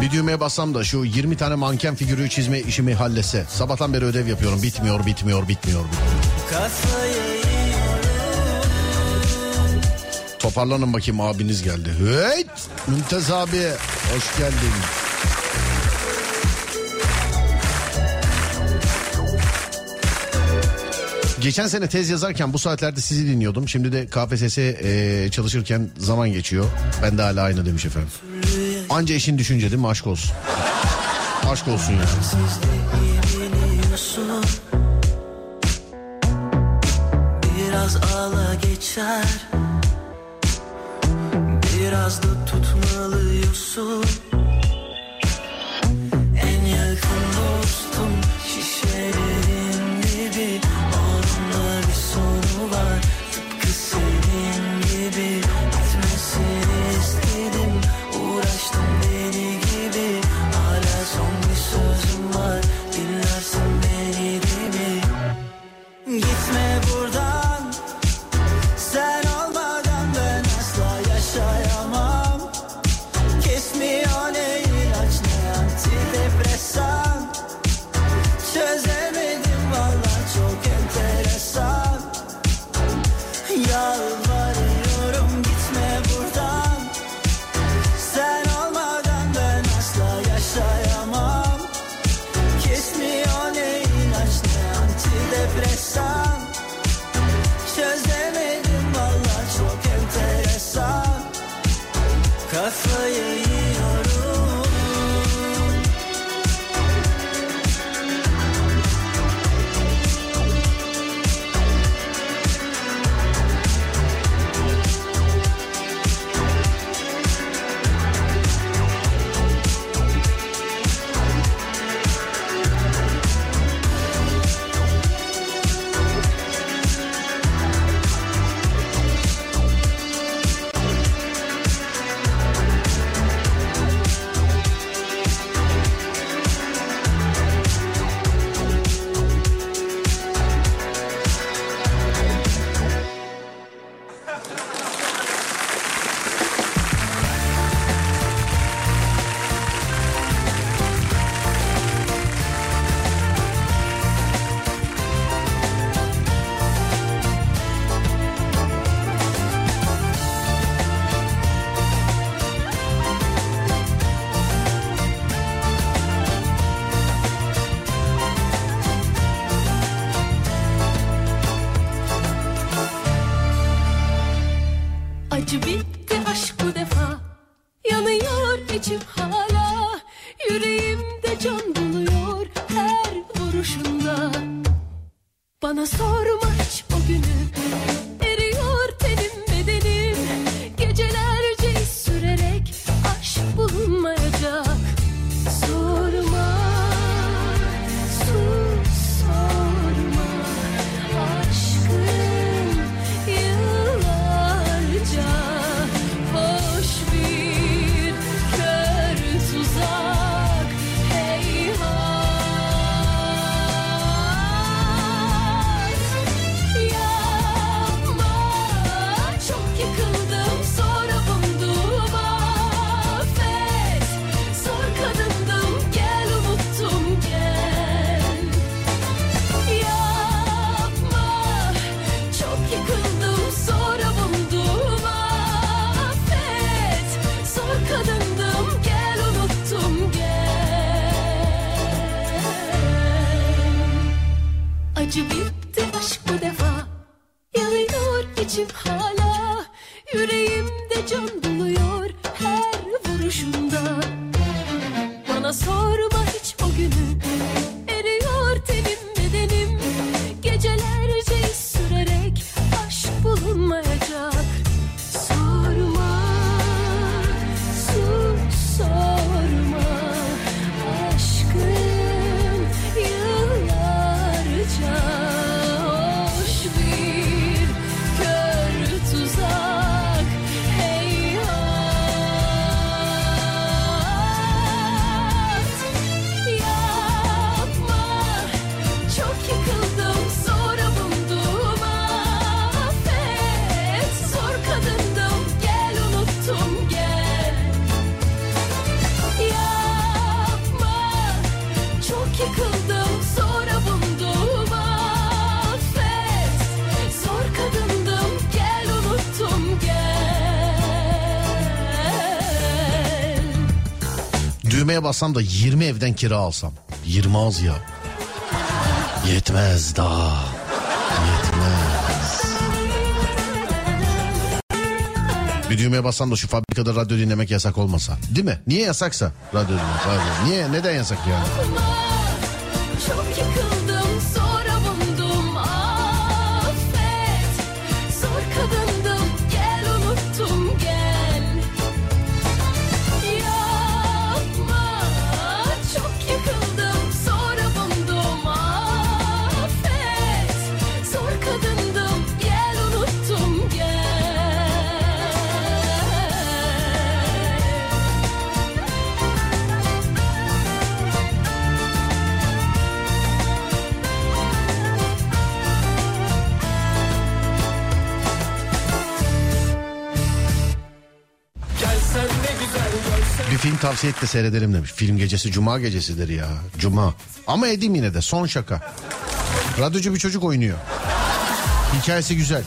S1: Bir düğmeye bassam da şu 20 tane manken figürü çizme işimi halletse. Sabahtan beri ödev yapıyorum. Bitmiyor, bitmiyor, bitmiyor. bitmiyor. Toparlanın bakayım abiniz geldi. Heyt! Mümtaz abi hoş geldin. Geçen sene tez yazarken bu saatlerde sizi dinliyordum. Şimdi de KPSS e, çalışırken zaman geçiyor. Ben de hala aynı demiş efendim. Anca eşin düşünce değil mi? Aşk olsun. Aşk olsun ya.
S3: Geçer. Biraz da tutmalıyorsun
S4: Acı bitti aşk bu defa. Yanıyor içim hala Yüreğimde can buluyor her vuruşunda Bana sorma
S1: Düğmeye bassam da 20 evden kira alsam. 20 az ya. Yetmez daha. Yetmez. Bir düğmeye bassam da şu fabrikada radyo dinlemek yasak olmasa. Değil mi? Niye yasaksa radyo dinlemek? Niye? Neden yasak yani? Tavsiye et de seyredelim demiş. Film gecesi cuma gecesidir ya. Cuma. Ama edeyim yine de son şaka. Radyocu bir çocuk oynuyor. Hikayesi güzel.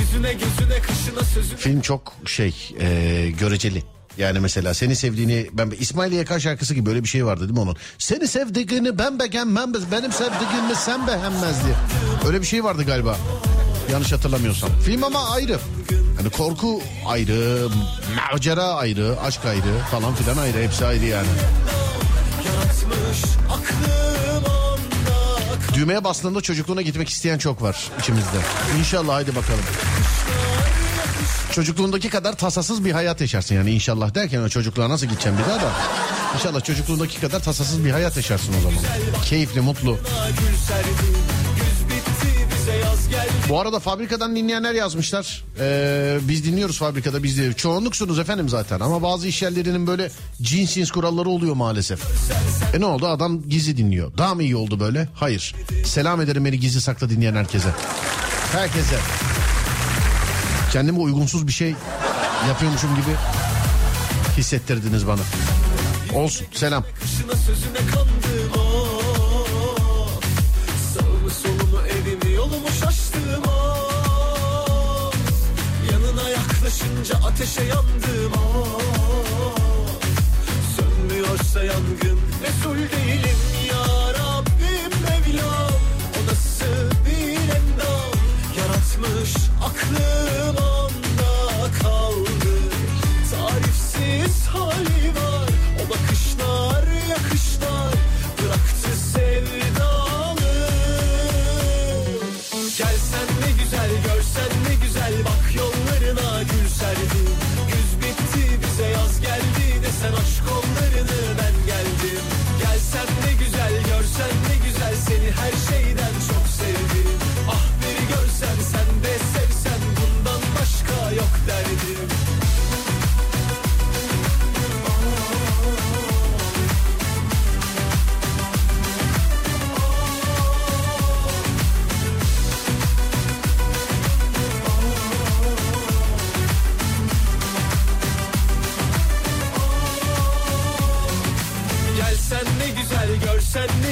S2: Yüzüne gözüne kışına sözüne
S1: Film çok şey e, göreceli. Yani mesela seni sevdiğini ben İsmail YK şarkısı gibi böyle bir şey vardı değil mi onun? Seni sevdiğini ben beğenmem benim sevdiğimi sen beğenmez diye. Öyle bir şey vardı galiba. Yanlış hatırlamıyorsam. Film ama ayrı. Hani korku ayrı, macera ayrı, aşk ayrı falan filan ayrı. Hepsi ayrı yani. Düğmeye bastığında çocukluğuna gitmek isteyen çok var içimizde. İnşallah haydi bakalım. Çocukluğundaki kadar tasasız bir hayat yaşarsın yani inşallah derken o çocukluğa nasıl gideceğim bir daha da. İnşallah çocukluğundaki kadar tasasız bir hayat yaşarsın o zaman. Keyifli, mutlu. Bu arada fabrikadan dinleyenler yazmışlar. Ee, biz dinliyoruz fabrikada biz de. Çoğunluksunuz efendim zaten. Ama bazı iş yerlerinin böyle cins cins kuralları oluyor maalesef. E ne oldu adam gizli dinliyor. Daha mı iyi oldu böyle? Hayır. Selam ederim beni gizli saklı dinleyen herkese. Herkese. Kendime uygunsuz bir şey yapıyormuşum gibi hissettirdiniz bana. Olsun selam.
S2: Ateşe yandım of Sönmüyorsa yangın mesul değilim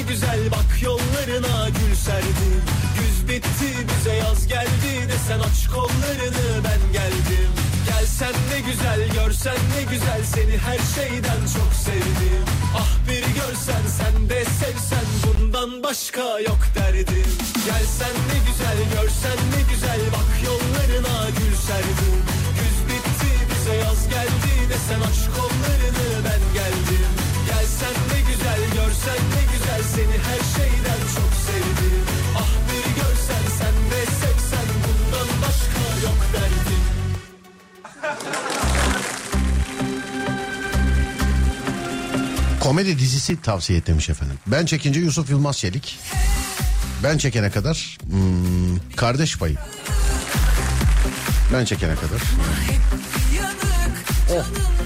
S2: güzel Bak yollarına gül serdi. Güz bitti bize yaz geldi Desen aç kollarını ben geldim. Gelsen ne güzel görsen ne güzel Seni her şeyden çok sevdim. Ah bir görsen sen de sevsen Bundan başka yok derdim. Gelsen ne güzel görsen ne güzel Bak yollarına gül serdi Güz bitti bize yaz geldi Desen aç kollarını
S1: Komedi dizisi tavsiye et demiş efendim. Ben çekince Yusuf Yılmaz Çelik. Ben çekene kadar hmm, kardeş payı. Ben çekene kadar.
S4: Yanık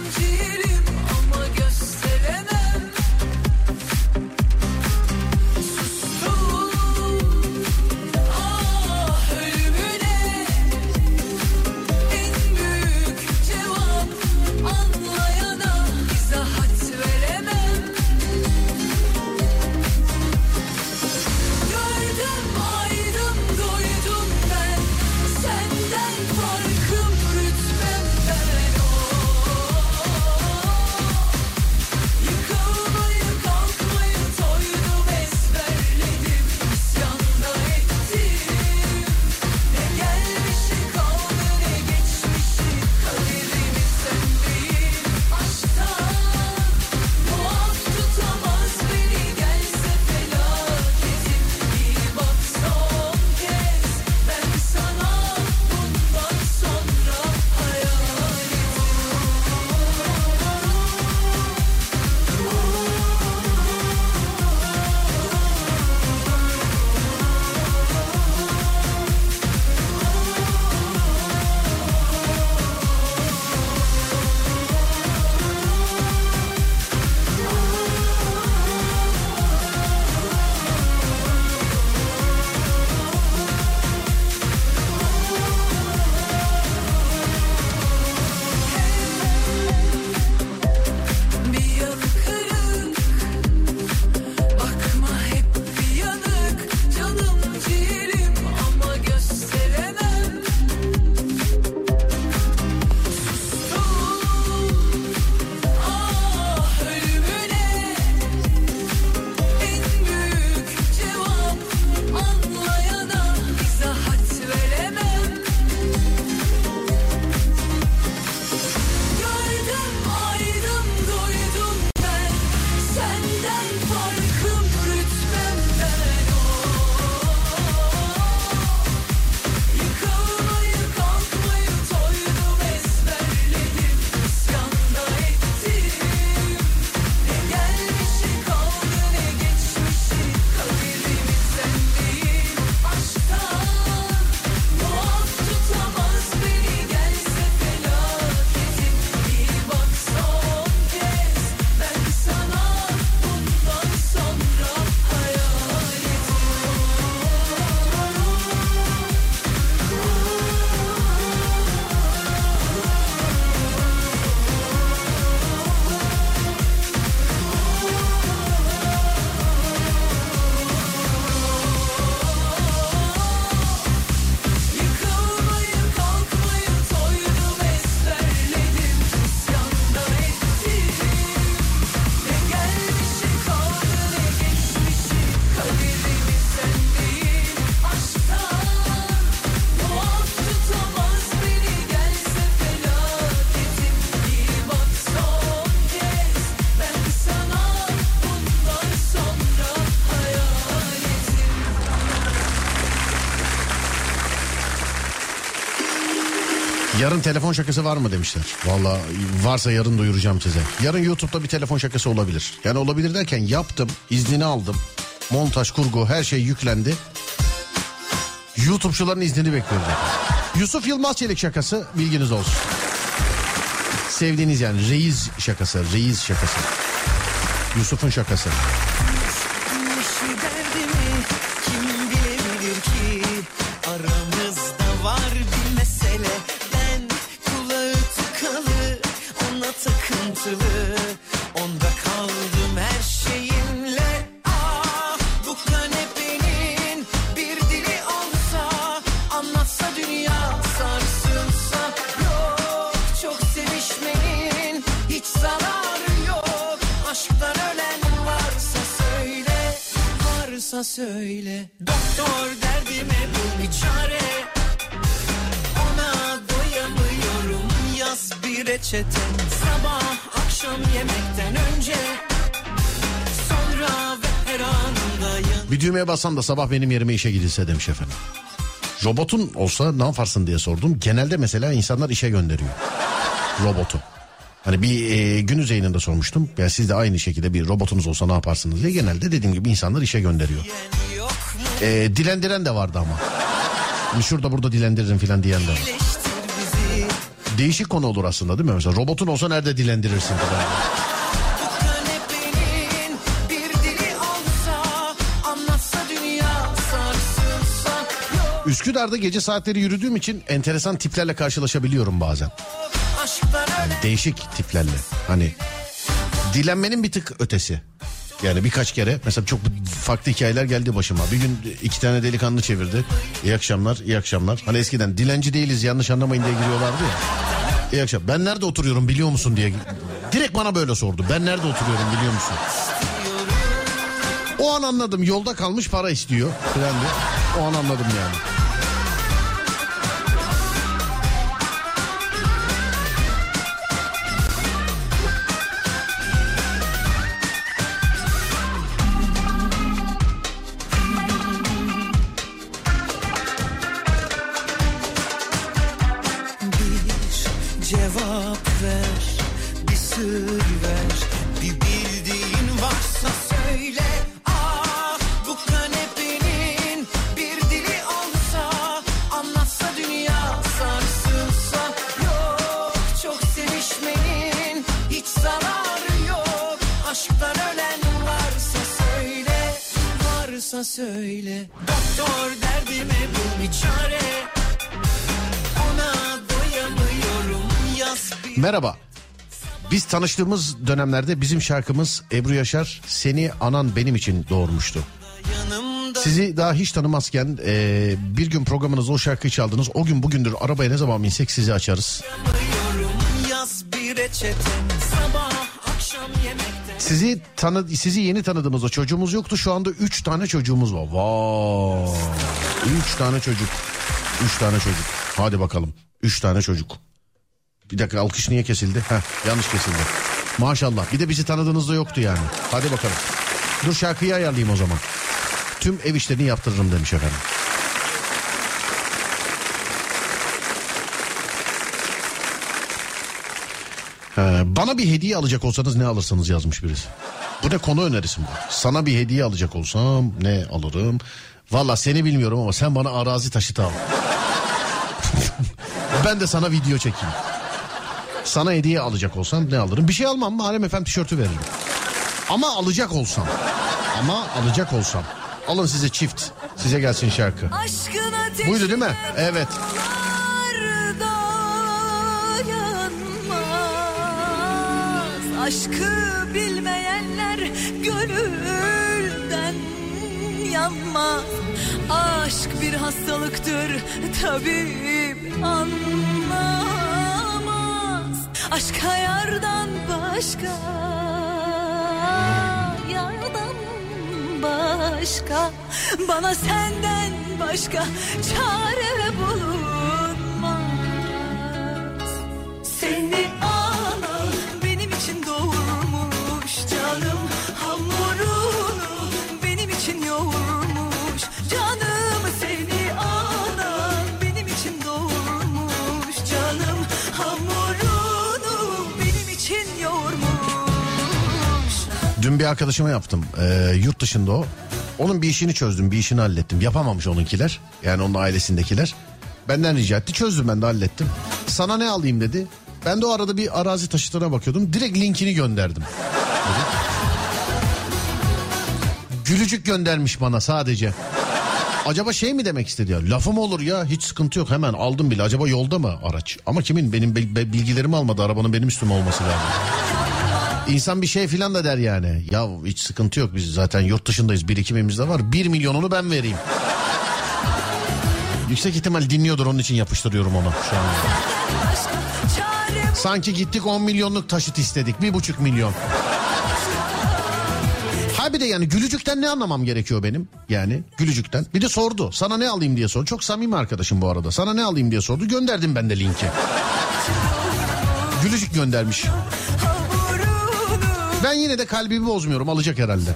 S1: Yarın telefon şakası var mı demişler. Valla varsa yarın duyuracağım size. Yarın YouTube'da bir telefon şakası olabilir. Yani olabilir derken yaptım, iznini aldım. Montaj, kurgu her şey yüklendi. YouTube'çuların iznini bekliyorum. Yusuf Yılmaz Çelik şakası bilginiz olsun. Sevdiğiniz yani reis şakası, reis şakası. Yusuf'un şakası. Bassam da sabah benim yerime işe gidilse demiş efendim. Robotun olsa ne yaparsın diye sordum. Genelde mesela insanlar işe gönderiyor. Robotu. Hani bir e, gün üzerinde sormuştum. Yani siz de aynı şekilde bir robotunuz olsa ne yaparsınız diye. Genelde dediğim gibi insanlar işe gönderiyor. E, dilendiren de vardı ama. Hani şurada burada dilendiririm falan diyen de var. Değişik konu olur aslında değil mi? Mesela robotun olsa nerede dilendirirsin falan. Üsküdar'da gece saatleri yürüdüğüm için enteresan tiplerle karşılaşabiliyorum bazen.
S3: ölen
S1: değişik tiplerle. Hani dilenmenin bir tık ötesi. Yani birkaç kere mesela çok farklı hikayeler geldi başıma. Bir gün iki tane delikanlı çevirdi. İyi akşamlar, iyi akşamlar. Hani eskiden dilenci değiliz yanlış anlamayın diye giriyorlardı ya. İyi akşam. Ben nerede oturuyorum biliyor musun diye. Direkt bana böyle sordu. Ben nerede oturuyorum biliyor musun? O an anladım. Yolda kalmış para istiyor. Falan diye. O an anladım yani. Merhaba. Biz tanıştığımız dönemlerde bizim şarkımız Ebru Yaşar Seni Anan Benim için doğurmuştu. Sizi daha hiç tanımazken e, bir gün programınızda o şarkıyı çaldınız. O gün bugündür arabaya ne zaman binsek sizi açarız. Sizi tanı sizi yeni tanıdığımızda çocuğumuz yoktu. Şu anda üç tane çocuğumuz var. Vay. Üç tane çocuk. Üç tane çocuk. Hadi bakalım. Üç tane çocuk. Bir dakika alkış niye kesildi? Heh, yanlış kesildi. Maşallah. Bir de bizi tanıdığınızda yoktu yani. Hadi bakalım. Dur şarkıyı ayarlayayım o zaman. Tüm ev işlerini yaptırırım demiş efendim. Ee, bana bir hediye alacak olsanız ne alırsınız yazmış birisi. Bu ne konu önerisi mi? Sana bir hediye alacak olsam ne alırım? Valla seni bilmiyorum ama sen bana arazi taşıt al. ben de sana video çekeyim. Sana hediye alacak olsam ne alırım? Bir şey almam Muharrem Efendi tişörtü veririm. Ama alacak olsam. Ama alacak olsam. Alın size çift. Size gelsin şarkı. Buydu değil mi? Evet.
S4: Aşkı bilmeyenler gönülden yanmaz. Aşk bir hastalıktır tabip anlamaz. Aşka yardan başka yardan başka bana senden başka çare bulunmaz.
S1: Dün bir arkadaşıma yaptım. Ee, yurt dışında o. Onun bir işini çözdüm, bir işini hallettim. Yapamamış onunkiler. Yani onun ailesindekiler. Benden rica etti. Çözdüm ben de hallettim. Sana ne alayım dedi. Ben de o arada bir arazi taşıtına bakıyordum. Direkt linkini gönderdim. Gülücük göndermiş bana sadece. Acaba şey mi demek istedi ya? Lafım olur ya hiç sıkıntı yok hemen aldım bile. Acaba yolda mı araç? Ama kimin? Benim be- be- bilgilerimi almadı. Arabanın benim üstüme olması lazım. İnsan bir şey filan da der yani. Ya hiç sıkıntı yok biz zaten yurt dışındayız birikimimiz de var. Bir milyonunu ben vereyim. Yüksek ihtimal dinliyordur onun için yapıştırıyorum onu şu an. Sanki gittik 10 milyonluk taşıt istedik. Bir buçuk milyon. Ha bir de yani gülücükten ne anlamam gerekiyor benim? Yani gülücükten. Bir de sordu. Sana ne alayım diye sordu. Çok samimi arkadaşım bu arada. Sana ne alayım diye sordu. Gönderdim ben de linki. Gülücük göndermiş. Ben yine de kalbimi bozmuyorum. Alacak herhalde.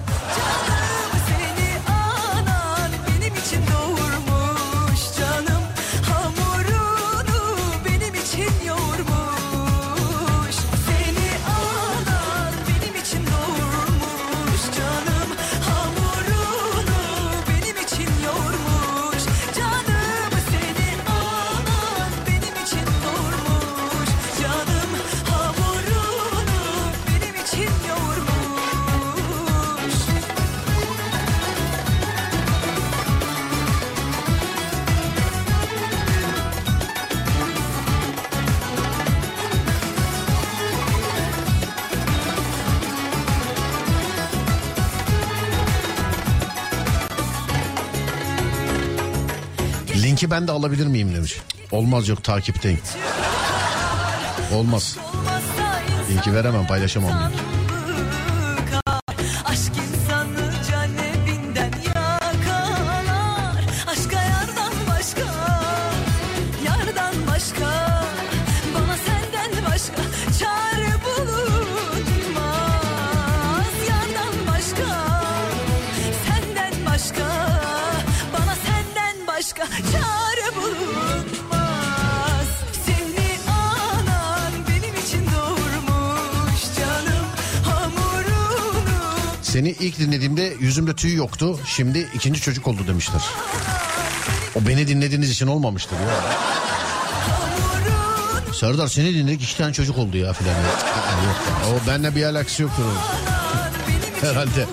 S1: Linki ben de alabilir miyim demiş. Olmaz yok takipteyim. Olmaz. Linki veremem paylaşamam linki. Tüy yoktu. Şimdi ikinci çocuk oldu demişler. O beni dinlediğiniz için olmamıştır ya. Serdar seni dinledik iki tane çocuk oldu ya filan. Yok. O benimle bir alakası yoktur. Herhalde.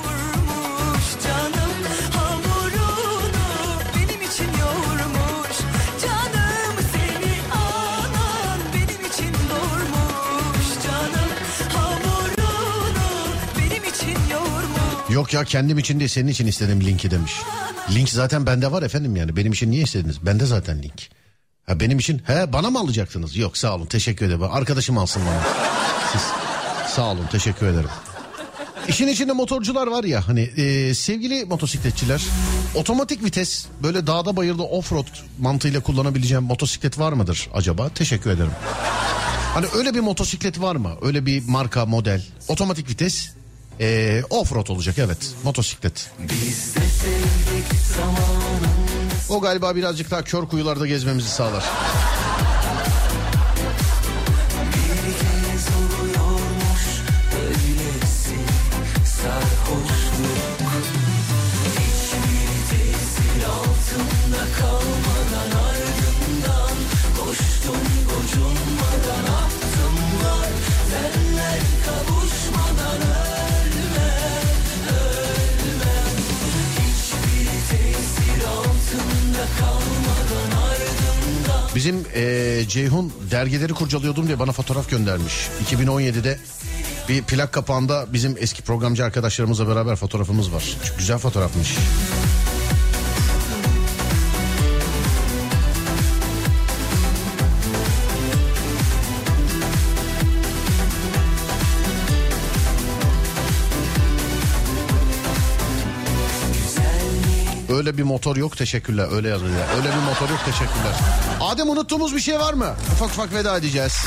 S1: Yok ya kendim için değil senin için istedim linki demiş. Link zaten bende var efendim yani. Benim için niye istediniz? Bende zaten link. Ha benim için he bana mı alacaktınız? Yok sağ olun teşekkür ederim. Arkadaşım alsın bana. Siz sağ olun teşekkür ederim. İşin içinde motorcular var ya hani e, sevgili motosikletçiler otomatik vites böyle dağda bayırda offroad mantığıyla kullanabileceğim motosiklet var mıdır acaba? Teşekkür ederim. Hani öyle bir motosiklet var mı? Öyle bir marka model otomatik vites e, offroad olacak evet motosiklet. O galiba birazcık daha kör kuyularda gezmemizi sağlar. Bizim eee, Ceyhun dergileri kurcalıyordum diye bana fotoğraf göndermiş. 2017'de bir plak kapağında bizim eski programcı arkadaşlarımızla beraber fotoğrafımız var. Çok güzel fotoğrafmış. Öyle bir motor yok teşekkürler. Öyle yazıyor. Öyle bir motor yok teşekkürler. Adem unuttuğumuz bir şey var mı? Ufak ufak veda edeceğiz.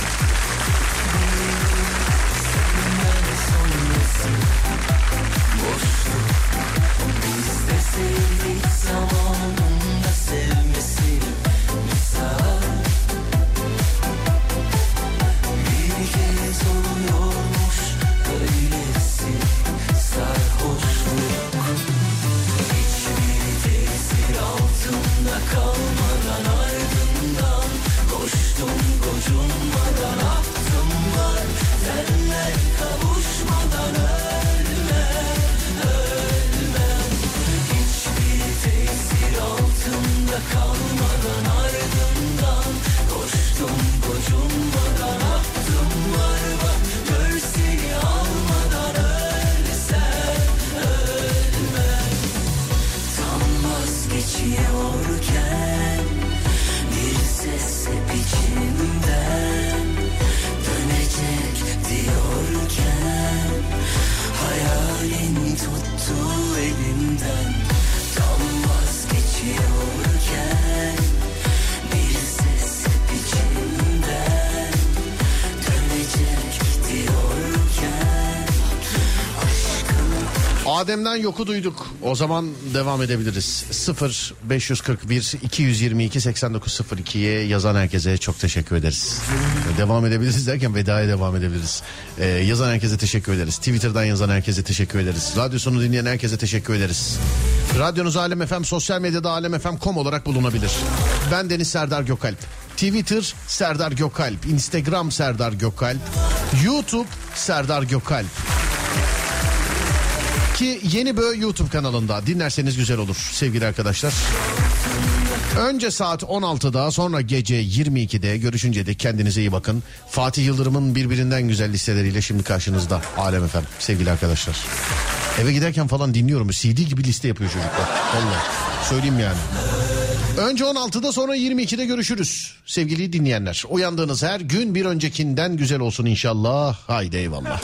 S1: Adem'den yoku duyduk. O zaman devam edebiliriz. 0 541 222 8902'ye yazan herkese çok teşekkür ederiz. Devam edebiliriz derken vedaya devam edebiliriz. Ee, yazan herkese teşekkür ederiz. Twitter'dan yazan herkese teşekkür ederiz. Radyosunu dinleyen herkese teşekkür ederiz. Radyonuz Alem FM, sosyal medyada alemfm.com olarak bulunabilir. Ben Deniz Serdar Gökalp. Twitter Serdar Gökalp, Instagram Serdar Gökalp, YouTube Serdar Gökalp. Ki Yeni Bö YouTube kanalında dinlerseniz güzel olur sevgili arkadaşlar. Önce saat 16'da sonra gece 22'de görüşünce de kendinize iyi bakın. Fatih Yıldırım'ın birbirinden güzel listeleriyle şimdi karşınızda Alem Efem sevgili arkadaşlar. Eve giderken falan dinliyorum. CD gibi liste yapıyor çocuklar. Vallahi söyleyeyim yani. Önce 16'da sonra 22'de görüşürüz sevgili dinleyenler. Uyandığınız her gün bir öncekinden güzel olsun inşallah. Haydi eyvallah.